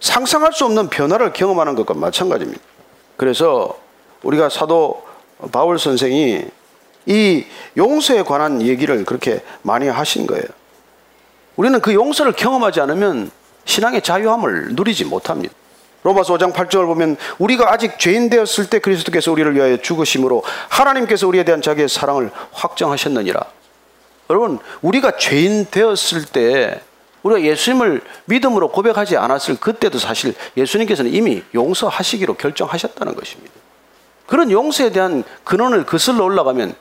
상상할 수 없는 변화를 경험하는 것과 마찬가지입니다. 그래서 우리가 사도 바울 선생이 이 용서에 관한 얘기를 그렇게 많이 하신 거예요. 우리는 그 용서를 경험하지 않으면 신앙의 자유함을 누리지 못합니다. 로마서 5장 8절을 보면 우리가 아직 죄인 되었을 때 그리스도께서 우리를 위하여 죽으심으로 하나님께서 우리에 대한 자기의 사랑을 확정하셨느니라. 여러분, 우리가 죄인 되었을 때 우리가 예수님을 믿음으로 고백하지 않았을 그때도 사실 예수님께서는 이미 용서하시기로 결정하셨다는 것입니다. 그런 용서에 대한 근원을 거슬러 올라가면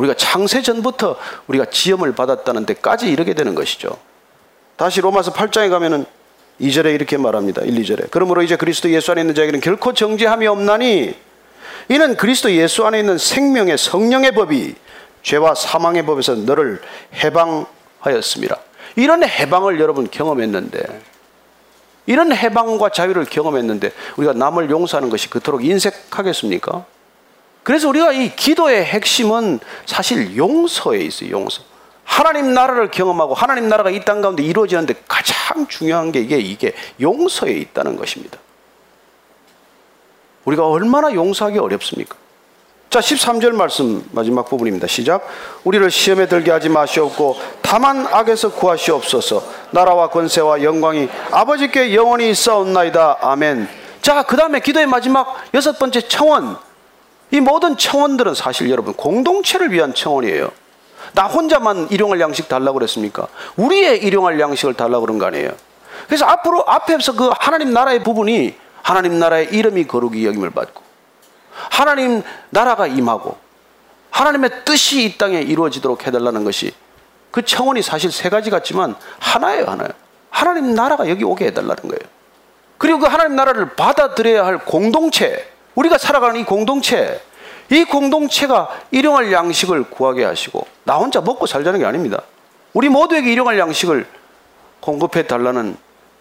우리가 창세 전부터 우리가 지음을 받았다는 데까지 이르게 되는 것이죠. 다시 로마서 8장에 가면은 2절에 이렇게 말합니다. 1, 2절에. 그러므로 이제 그리스도 예수 안에 있는 자에게는 결코 정죄함이 없나니 이는 그리스도 예수 안에 있는 생명의 성령의 법이 죄와 사망의 법에서 너를 해방하였습니다. 이런 해방을 여러분 경험했는데 이런 해방과 자유를 경험했는데 우리가 남을 용서하는 것이 그토록 인색하겠습니까? 그래서 우리가 이 기도의 핵심은 사실 용서에 있어요, 용서. 하나님 나라를 경험하고 하나님 나라가 이 땅 가운데 이루어지는데 가장 중요한 게 이게, 이게 용서에 있다는 것입니다. 우리가 얼마나 용서하기 어렵습니까? 자, 13절 말씀 마지막 부분입니다. 시작. 우리를 시험에 들게 하지 마시옵고 다만 악에서 구하시옵소서. 나라와 권세와 영광이 아버지께 영원히 있사옵나이다. 아멘. 자, 그다음에 기도의 마지막 여섯 번째 청원. 이 모든 청원들은 사실 여러분 공동체를 위한 청원이에요. 나 혼자만 일용할 양식 달라고 그랬습니까? 우리의 일용할 양식을 달라고 그런 거 아니에요. 그래서 앞으로 앞에서 그 하나님 나라의 부분이 하나님 나라의 이름이 거룩이 여김을 받고 하나님 나라가 임하고 하나님의 뜻이 이 땅에 이루어지도록 해달라는 것이 그 청원이 사실 세 가지 같지만 하나예요, 하나예요. 하나님 나라가 여기 오게 해달라는 거예요. 그리고 그 하나님 나라를 받아들여야 할 공동체, 우리가 살아가는 이 공동체, 이 공동체가 일용할 양식을 구하게 하시고 나 혼자 먹고 살자는 게 아닙니다. 우리 모두에게 일용할 양식을 공급해 달라는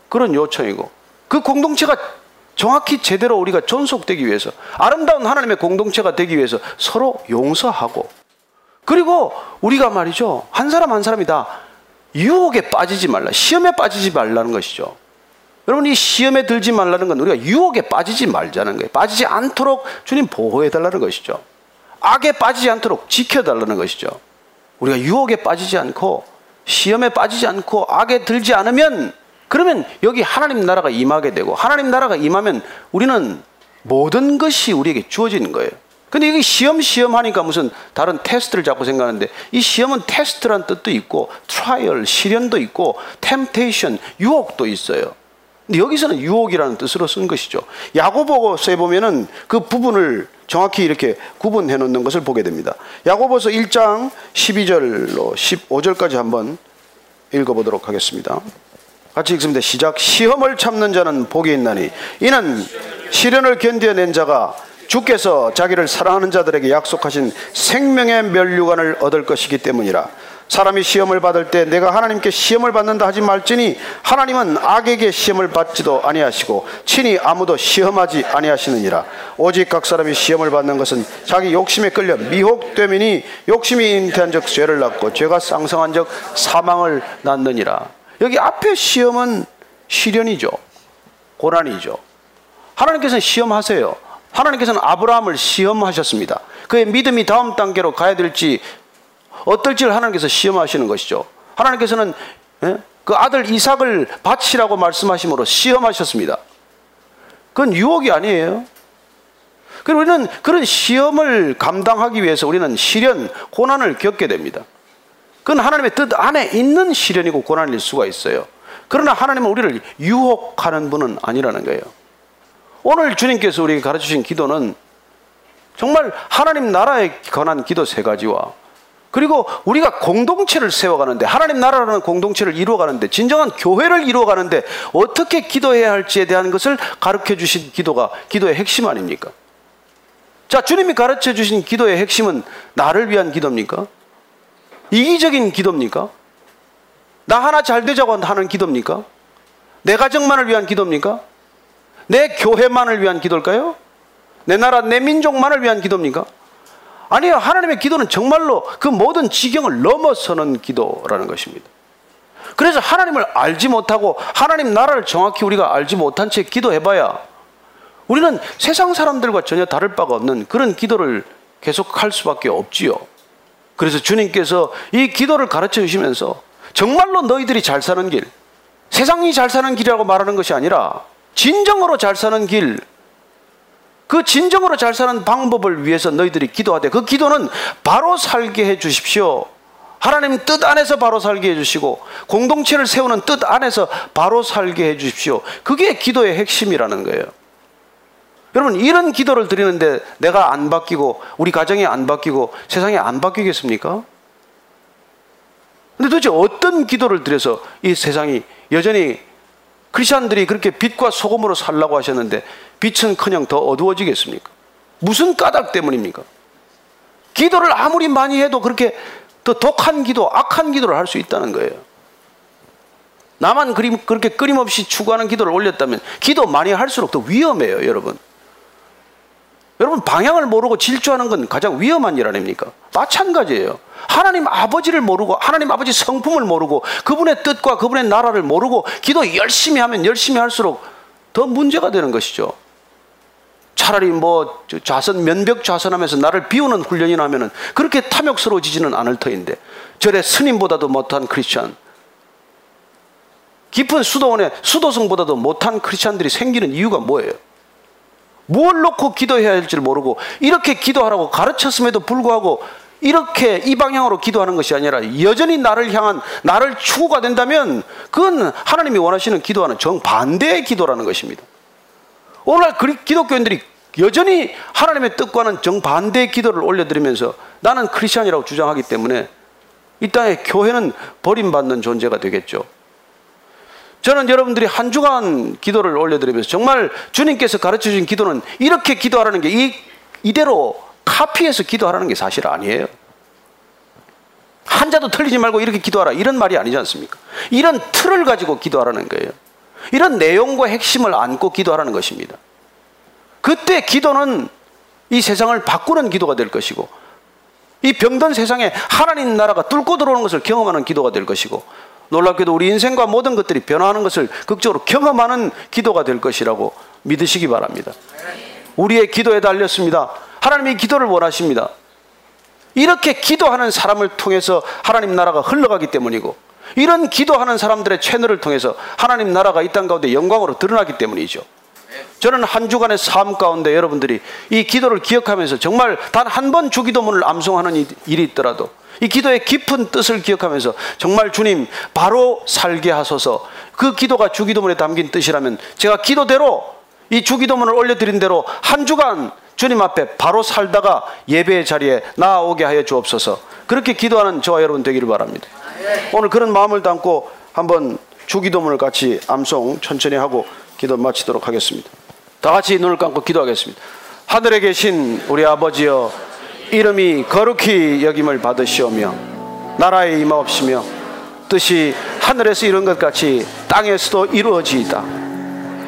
그런 요청이고 그 공동체가 정확히 제대로 우리가 존속되기 위해서 아름다운 하나님의 공동체가 되기 위해서 서로 용서하고 그리고 우리가 말이죠 한 사람 한 사람이 다 유혹에 빠지지 말라 시험에 빠지지 말라는 것이죠 여러분 이 시험에 들지 말라는 건 우리가 유혹에 빠지지 말자는 거예요 빠지지 않도록 주님 보호해 달라는 것이죠 악에 빠지지 않도록 지켜 달라는 것이죠 우리가 유혹에 빠지지 않고 시험에 빠지지 않고 악에 들지 않으면 그러면 여기 하나님 나라가 임하게 되고 하나님 나라가 임하면 우리는 모든 것이 우리에게 주어지는 거예요. 근데 여기 시험 시험 하니까 무슨 다른 테스트를 자꾸 생각하는데 이 시험은 테스트란 뜻도 있고 trial 시련도 있고 temptation 유혹도 있어요. 근데 여기서는 유혹이라는 뜻으로 쓴 것이죠. 야고보서에 보면은 그 부분을 정확히 이렇게 구분해 놓는 것을 보게 됩니다. 야고보서 1장 12절로 15절까지 한번 읽어 보도록 하겠습니다. 같이 읽습니다. 시작. 시험을 참는 자는 복이 있나니 이는 시련을 견뎌낸 자가 주께서 자기를 사랑하는 자들에게 약속하신 생명의 멸류관을 얻을 것이기 때문이라. 사람이 시험을 받을 때 내가 하나님께 시험을 받는다 하지 말지니 하나님은 악에게 시험을 받지도 아니하시고 친히 아무도 시험하지 아니하시느니라. 오직 각 사람이 시험을 받는 것은 자기 욕심에 끌려 미혹되미니 욕심이 잉태한적 죄를 낳고 죄가 쌍성한적 사망을 낳느니라. 여기 앞에 시험은 시련이죠. 고난이죠. 하나님께서는 시험하세요. 하나님께서는 아브라함을 시험하셨습니다. 그의 믿음이 다음 단계로 가야 될지 어떨지를 하나님께서 시험하시는 것이죠. 하나님께서는 예? 그 아들 이삭을 바치라고 말씀하심으로 시험하셨습니다. 그건 유혹이 아니에요. 그리고 우리는 그런 시험을 감당하기 위해서 우리는 시련, 고난을 겪게 됩니다. 그건 하나님의 뜻 안에 있는 시련이고 고난일 수가 있어요. 그러나 하나님은 우리를 유혹하는 분은 아니라는 거예요. 오늘 주님께서 우리에게 가르쳐 주신 기도는 정말 하나님 나라에 관한 기도 세 가지와 그리고 우리가 공동체를 세워가는데 하나님 나라라는 공동체를 이루어가는데 진정한 교회를 이루어가는데 어떻게 기도해야 할지에 대한 것을 가르쳐 주신 기도가 기도의 핵심 아닙니까? 자, 주님이 가르쳐 주신 기도의 핵심은 나를 위한 기도입니까? 이기적인 기도입니까? 나 하나 잘 되자고 하는 기도입니까? 내 가정만을 위한 기도입니까? 내 교회만을 위한 기도일까요? 내 나라, 내 민족만을 위한 기도입니까? 아니요. 하나님의 기도는 정말로 그 모든 지경을 넘어서는 기도라는 것입니다. 그래서 하나님을 알지 못하고 하나님 나라를 정확히 우리가 알지 못한 채 기도해봐야 우리는 세상 사람들과 전혀 다를 바가 없는 그런 기도를 계속할 수밖에 없지요. 그래서 주님께서 이 기도를 가르쳐 주시면서 정말로 너희들이 잘 사는 길, 세상이 잘 사는 길이라고 말하는 것이 아니라 진정으로 잘 사는 길, 그 진정으로 잘 사는 방법을 위해서 너희들이 기도하되 그 기도는 바로 살게 해 주십시오. 하나님 뜻 안에서 바로 살게 해 주시고 공동체를 세우는 뜻 안에서 바로 살게 해 주십시오. 그게 기도의 핵심이라는 거예요. 여러분 이런 기도를 드리는데 내가 안 바뀌고 우리 가정이 안 바뀌고 세상이 안 바뀌겠습니까? 근데 도대체 어떤 기도를 드려서 이 세상이 여전히 크리스천들이 그렇게 빛과 소금으로 살라고 하셨는데 빛은 그냥 더 어두워지겠습니까? 무슨 까닭 때문입니까? 기도를 아무리 많이 해도 그렇게 더 독한 기도, 악한 기도를 할 수 있다는 거예요. 나만 그렇게 끊임없이 추구하는 기도를 올렸다면 기도 많이 할수록 더 위험해요, 여러분. 여러분 방향을 모르고 질주하는 건 가장 위험한 일 아닙니까? 마찬가지예요. 하나님 아버지를 모르고 하나님 아버지 성품을 모르고 그분의 뜻과 그분의 나라를 모르고 기도 열심히 하면 열심히 할수록 더 문제가 되는 것이죠. 차라리 뭐 좌선 면벽 좌선하면서 나를 비우는 훈련이나 하면은 그렇게 탐욕스러워지지는 않을 터인데 절에 스님보다도 못한 크리스천 깊은 수도원에 수도승보다도 못한 크리스천들이 생기는 이유가 뭐예요? 뭘 놓고 기도해야 할지를 모르고 이렇게 기도하라고 가르쳤음에도 불구하고 이렇게 이 방향으로 기도하는 것이 아니라 여전히 나를 향한 나를 추구가 된다면 그건 하나님이 원하시는 기도와는 정반대의 기도라는 것입니다. 오늘날 기독교인들이 여전히 하나님의 뜻과는 정반대의 기도를 올려드리면서 나는 크리스천이라고 주장하기 때문에 이 땅에 교회는 버림받는 존재가 되겠죠. 저는 여러분들이 한 주간 기도를 올려드리면서 정말 주님께서 가르쳐 주신 기도는 이렇게 기도하라는 게 이, 이대로 카피해서 기도하라는 게 사실 아니에요. 한자도 틀리지 말고 이렇게 기도하라. 이런 말이 아니지 않습니까? 이런 틀을 가지고 기도하라는 거예요. 이런 내용과 핵심을 안고 기도하라는 것입니다. 그때 기도는 이 세상을 바꾸는 기도가 될 것이고, 이 병든 세상에 하나님 나라가 뚫고 들어오는 것을 경험하는 기도가 될 것이고, 놀랍게도 우리 인생과 모든 것들이 변화하는 것을 극적으로 경험하는 기도가 될 것이라고 믿으시기 바랍니다. 우리의 기도에 달렸습니다. 하나님이 기도를 원하십니다. 이렇게 기도하는 사람을 통해서 하나님 나라가 흘러가기 때문이고 이런 기도하는 사람들의 채널을 통해서 하나님 나라가 이 땅 가운데 영광으로 드러나기 때문이죠. 저는 한 주간의 삶 가운데 여러분들이 이 기도를 기억하면서 정말 단 한 번 주기도문을 암송하는 일이 있더라도 이 기도의 깊은 뜻을 기억하면서 정말 주님 바로 살게 하소서 그 기도가 주기도문에 담긴 뜻이라면 제가 기도대로 이 주기도문을 올려드린 대로 한 주간 주님 앞에 바로 살다가 예배의 자리에 나아오게 하여 주옵소서 그렇게 기도하는 저와 여러분 되기를 바랍니다. 오늘 그런 마음을 담고 한번 주기도문을 같이 암송 천천히 하고 기도 마치도록 하겠습니다. 다 같이 눈을 감고 기도하겠습니다. 하늘에 계신 우리 아버지여 이름이 거룩히 여김을 받으시오며 나라의 임하옵시며 뜻이 하늘에서 이룬 것 같이 땅에서도 이루어지이다.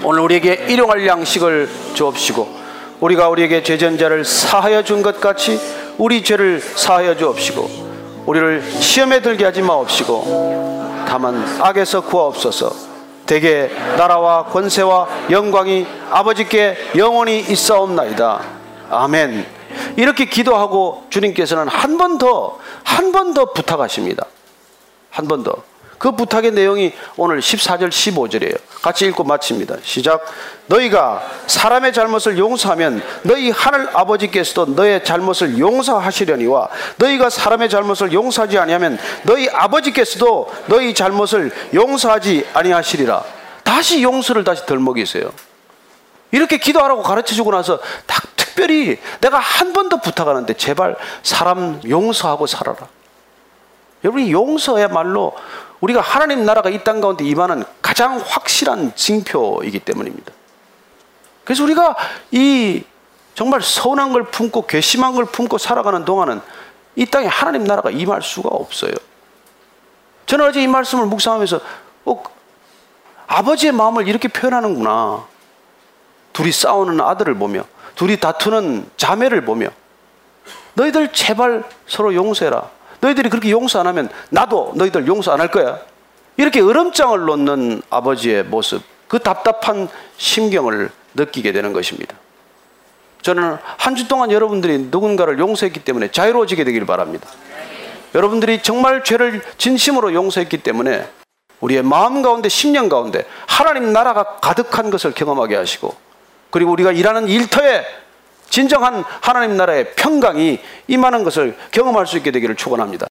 오늘 우리에게 일용할 양식을 주옵시고 우리가 우리에게 죄전자를 사하여 준 것 같이 우리 죄를 사하여 주옵시고 우리를 시험에 들게 하지 마옵시고 다만 악에서 구하옵소서 대개 나라와 권세와 영광이 아버지께 영원히 있사옵나이다 아멘 이렇게 기도하고 주님께서는 한 번 더, 한 번 더 부탁하십니다. 한 번 더. 그 부탁의 내용이 오늘 14절, 15절이에요. 같이 읽고 마칩니다. 시작. 너희가 사람의 잘못을 용서하면 너희 하늘 아버지께서도 너의 잘못을 용서하시려니와 너희가 사람의 잘못을 용서하지 아니하면 너희 아버지께서도 너희 잘못을 용서하지 아니하시리라. 다시 용서를 다시 덜먹이세요. 이렇게 기도하라고 가르쳐 주고 나서 딱 특별히 내가 한 번 더 부탁하는데 제발 사람 용서하고 살아라. 여러분, 용서야말로 우리가 하나님 나라가 이 땅 가운데 임하는 가장 확실한 징표이기 때문입니다. 그래서 우리가 이 정말 서운한 걸 품고 괘씸한 걸 품고 살아가는 동안은 이 땅에 하나님 나라가 임할 수가 없어요. 저는 어제 이 말씀을 묵상하면서 어, 아버지의 마음을 이렇게 표현하는구나. 둘이 싸우는 아들을 보며 둘이 다투는 자매를 보며 너희들 제발 서로 용서해라. 너희들이 그렇게 용서 안 하면 나도 너희들 용서 안 할 거야. 이렇게 으름장을 놓는 아버지의 모습, 그 답답한 심경을 느끼게 되는 것입니다. 저는 한 주 동안 여러분들이 누군가를 용서했기 때문에 자유로워지게 되길 바랍니다. 여러분들이 정말 죄를 진심으로 용서했기 때문에 우리의 마음 가운데, 심령 가운데 하나님 나라가 가득한 것을 경험하게 하시고 그리고 우리가 일하는 일터에 진정한 하나님 나라의 평강이 임하는 것을 경험할 수 있게 되기를 축원합니다.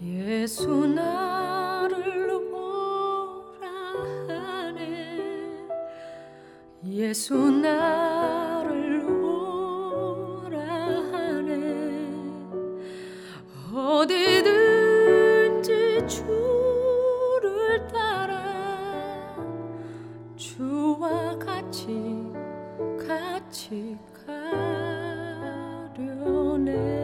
예수 나를 오라 하네 예수 나 어디든지 주를 따라 주와 같이 같이 가려네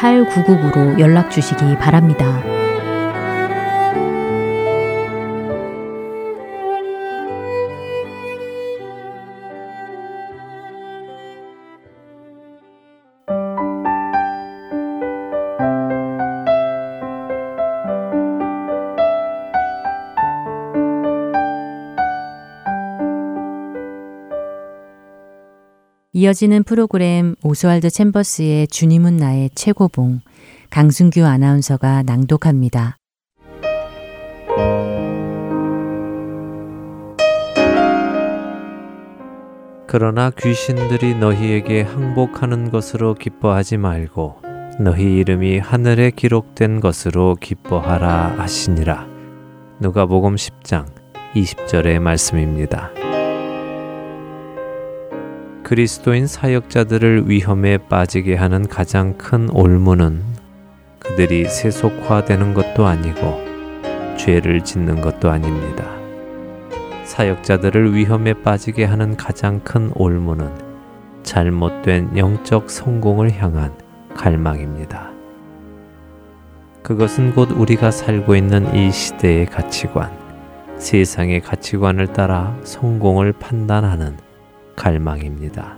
602-866-8999로 연락 주시기 바랍니다. 이어지는 프로그램 오스왈드 챔버스의 주님은 나의 최고봉 강순규 아나운서가 낭독합니다. 그러나 귀신들이 너희에게 항복하는 것으로 기뻐하지 말고 너희 이름이 하늘에 기록된 것으로 기뻐하라 하시니라. 누가복음 10장 20절의 말씀입니다. 그리스도인 사역자들을 위험에 빠지게 하는 가장 큰 올무는 그들이 세속화되는 것도 아니고 죄를 짓는 것도 아닙니다. 사역자들을 위험에 빠지게 하는 가장 큰 올무는 잘못된 영적 성공을 향한 갈망입니다. 그것은 곧 우리가 살고 있는 이 시대의 가치관, 세상의 가치관을 따라 성공을 판단하는 갈망입니다.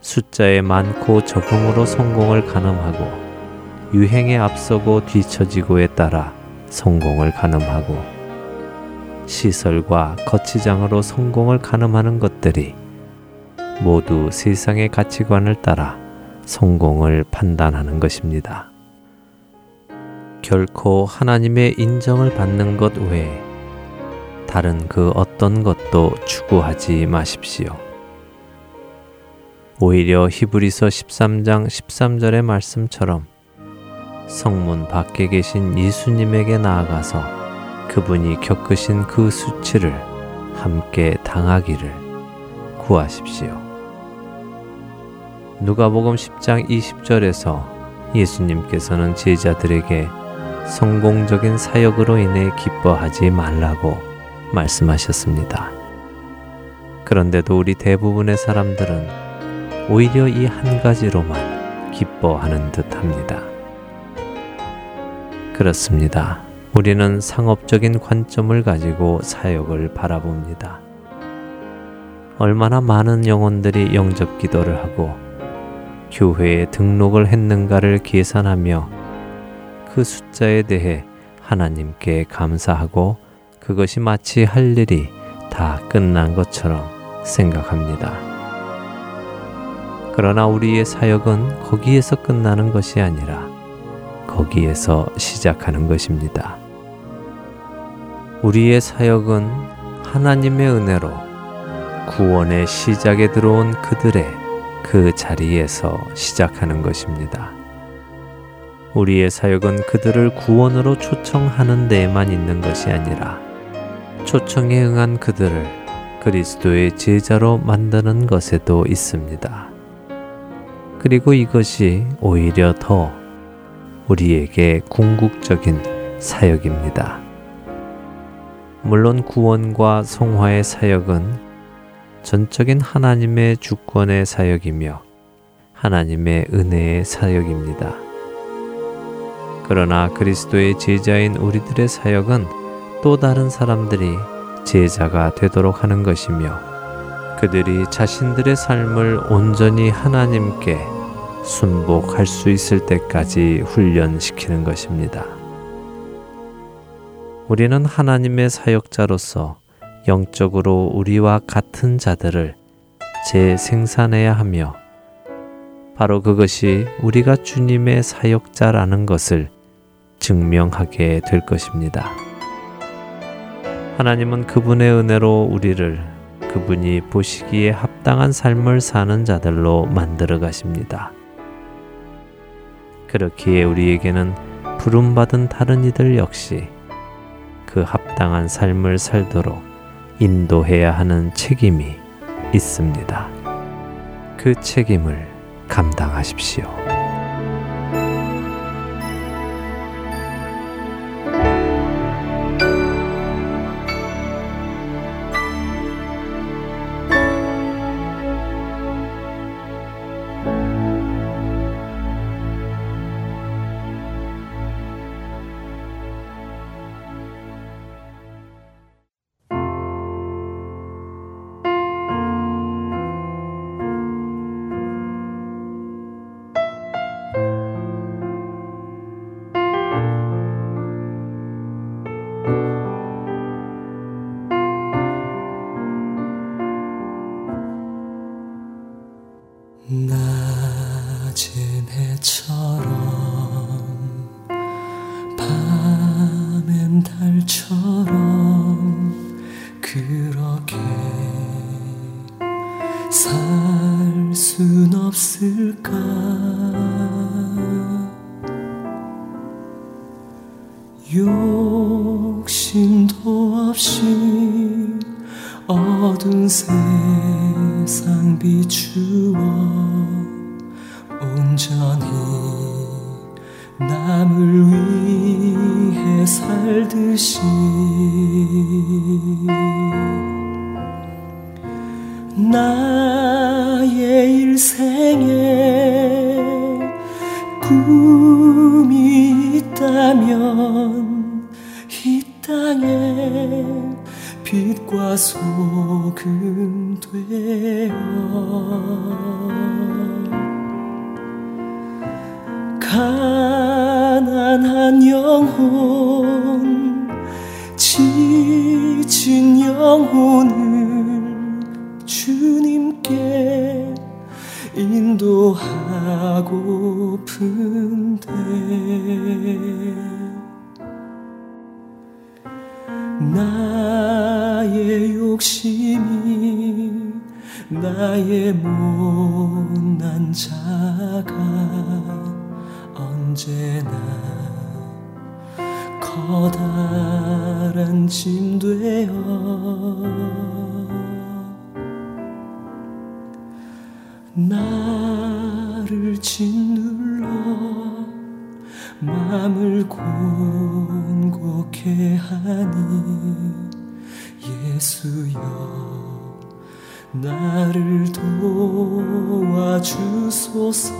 숫자에 많고 적응으로 성공을 가늠하고 유행에 앞서고 뒤처지고에 따라 성공을 가늠하고 시설과 거치장으로 성공을 가늠하는 것들이 모두 세상의 가치관을 따라 성공을 판단하는 것입니다. 결코 하나님의 인정을 받는 것 외에 다른 그 어떤 것도 추구하지 마십시오. 오히려 히브리서 13장 13절의 말씀처럼 성문 밖에 계신 예수님에게 나아가서 그분이 겪으신 그 수치를 함께 당하기를 구하십시오. 누가복음 10장 20절에서 예수님께서는 제자들에게 성공적인 사역으로 인해 기뻐하지 말라고 말씀하셨습니다. 그런데도 우리 대부분의 사람들은 오히려 이 한 가지로만 기뻐하는 듯 합니다. 그렇습니다. 우리는 상업적인 관점을 가지고 사역을 바라봅니다. 얼마나 많은 영혼들이 영접 기도를 하고 교회에 등록을 했는가를 계산하며 그 숫자에 대해 하나님께 감사하고 그것이 마치 할 일이 다 끝난 것처럼 생각합니다. 그러나 우리의 사역은 거기에서 끝나는 것이 아니라 거기에서 시작하는 것입니다. 우리의 사역은 하나님의 은혜로 구원의 시작에 들어온 그들의 그 자리에서 시작하는 것입니다. 우리의 사역은 그들을 구원으로 초청하는 데에만 있는 것이 아니라 초청에 응한 그들을 그리스도의 제자로 만드는 것에도 있습니다. 그리고 이것이 오히려 더 우리에게 궁극적인 사역입니다. 물론 구원과 성화의 사역은 전적인 하나님의 주권의 사역이며 하나님의 은혜의 사역입니다. 그러나 그리스도의 제자인 우리들의 사역은 또 다른 사람들이 제자가 되도록 하는 것이며 그들이 자신들의 삶을 온전히 하나님께 순복할 수 있을 때까지 훈련시키는 것입니다. 우리는 하나님의 사역자로서 영적으로 우리와 같은 자들을 재생산해야 하며 바로 그것이 우리가 주님의 사역자라는 것을 증명하게 될 것입니다. 하나님은 그분의 은혜로 우리를 그분이 보시기에 합당한 삶을 사는 자들로 만들어 가십니다. 그렇기에 우리에게는 부름받은 다른 이들 역시 그 합당한 삶을 살도록 인도해야 하는 책임이 있습니다. 그 책임을 감당하십시오. 도와주소서.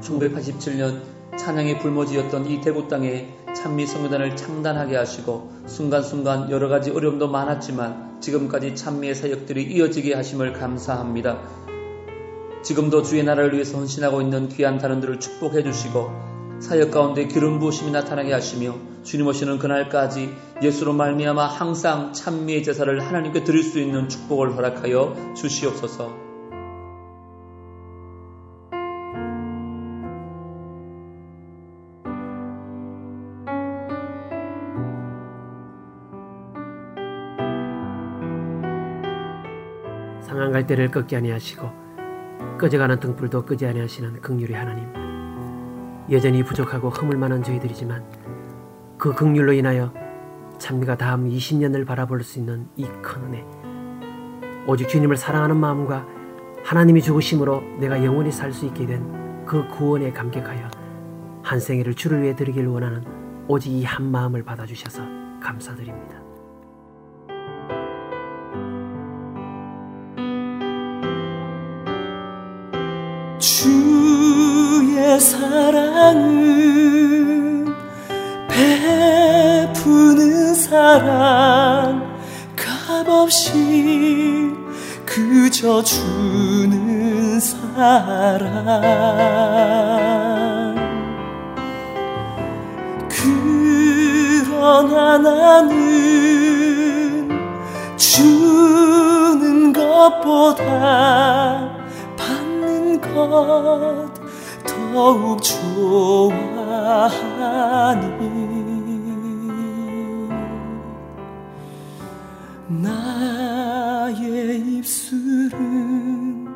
(1987년) 찬양이 불모지였던 이 대구 땅에 찬미 성교단을 창단하게 하시고 순간순간 여러 가지 어려움도 많았지만 지금까지 찬미의 사역들이 이어지게 하심을 감사합니다. 지금도 주의 나라를 위해서 헌신하고 있는 귀한 단원들을 축복해 주시고 사역 가운데 기름 부으심이 나타나게 하시며 주님 오시는 그날까지 예수로 말미암아 항상 찬미의 제사를 하나님께 드릴 수 있는 축복을 허락하여 주시옵소서. 갈대를 꺾지 아니하시고 꺼져가는 등불도 끄지 아니하시는 극률의 하나님 여전히 부족하고 허물 만한 저희들이지만 그 극률로 인하여 찬미가 다음 20년을 바라볼 수 있는 이 큰 은혜 오직 주님을 사랑하는 마음과 하나님이 죽으심으로 내가 영원히 살 수 있게 된 그 구원에 감격하여 한 생애를 주를 위해 드리길 원하는 오직 이 한 마음을 받아주셔서 감사드립니다. 사랑은 베푸는 사랑. 값없이 그저 주는 사랑. 그러나 나는 주는 것보다 것 더욱 좋아하니 나의 입술은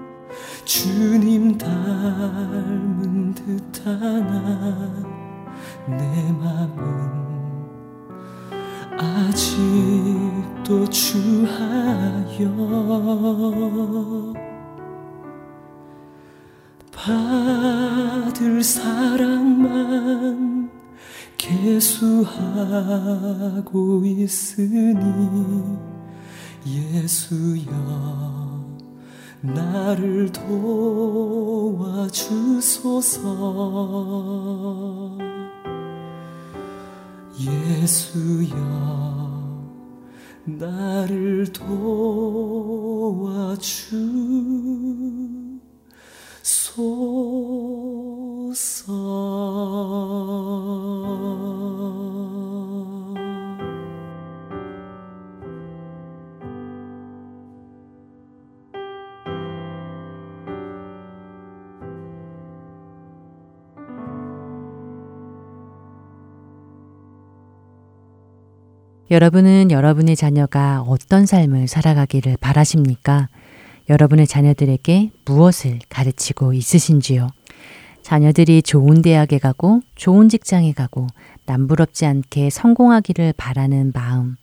주님 닮은 듯하나 내 맘은 아직도 주하여 받을 사랑만 계수하고 있으니 예수여 나를 도와주소서. 예수여 나를 도와주 여러분은 여러분의 자녀가 어떤 삶을 살아가기를 바라십니까? 여러분의 자녀들에게 무엇을 가르치고 있으신지요? 자녀들이 좋은 대학에 가고 좋은 직장에 가고 남부럽지 않게 성공하기를 바라는 마음.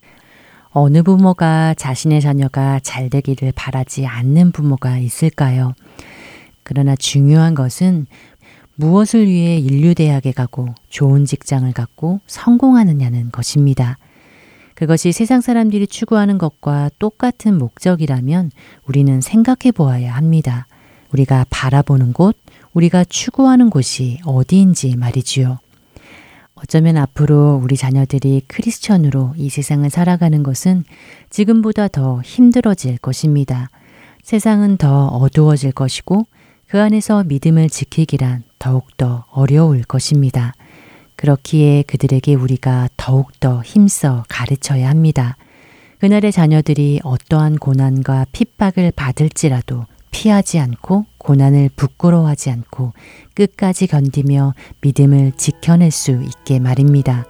어느 부모가 자신의 자녀가 잘 되기를 바라지 않는 부모가 있을까요? 그러나 중요한 것은 무엇을 위해 인류 대학에 가고 좋은 직장을 갖고 성공하느냐는 것입니다. 그것이 세상 사람들이 추구하는 것과 똑같은 목적이라면 우리는 생각해 보아야 합니다. 우리가 바라보는 곳, 우리가 추구하는 곳이 어디인지 말이지요. 어쩌면 앞으로 우리 자녀들이 크리스천으로 이 세상을 살아가는 것은 지금보다 더 힘들어질 것입니다. 세상은 더 어두워질 것이고 그 안에서 믿음을 지키기란 더욱더 어려울 것입니다. 그렇기에 그들에게 우리가 더욱더 힘써 가르쳐야 합니다. 그날의 자녀들이 어떠한 고난과 핍박을 받을지라도 피하지 않고 고난을 부끄러워하지 않고 끝까지 견디며 믿음을 지켜낼 수 있게 말입니다.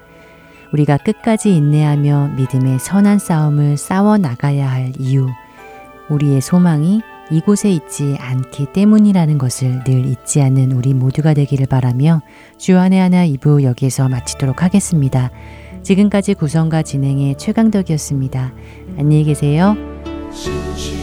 우리가 끝까지 인내하며 믿음의 선한 싸움을 싸워 나가야 할 이유, 우리의 소망이 이곳에 있지 않기 때문이라는 것을 늘 잊지 않는 우리 모두가 되기를 바라며 주안의 하나 2부 여기에서 마치도록 하겠습니다. 지금까지 구성과 진행의 최강덕이었습니다. 안녕히 계세요. 시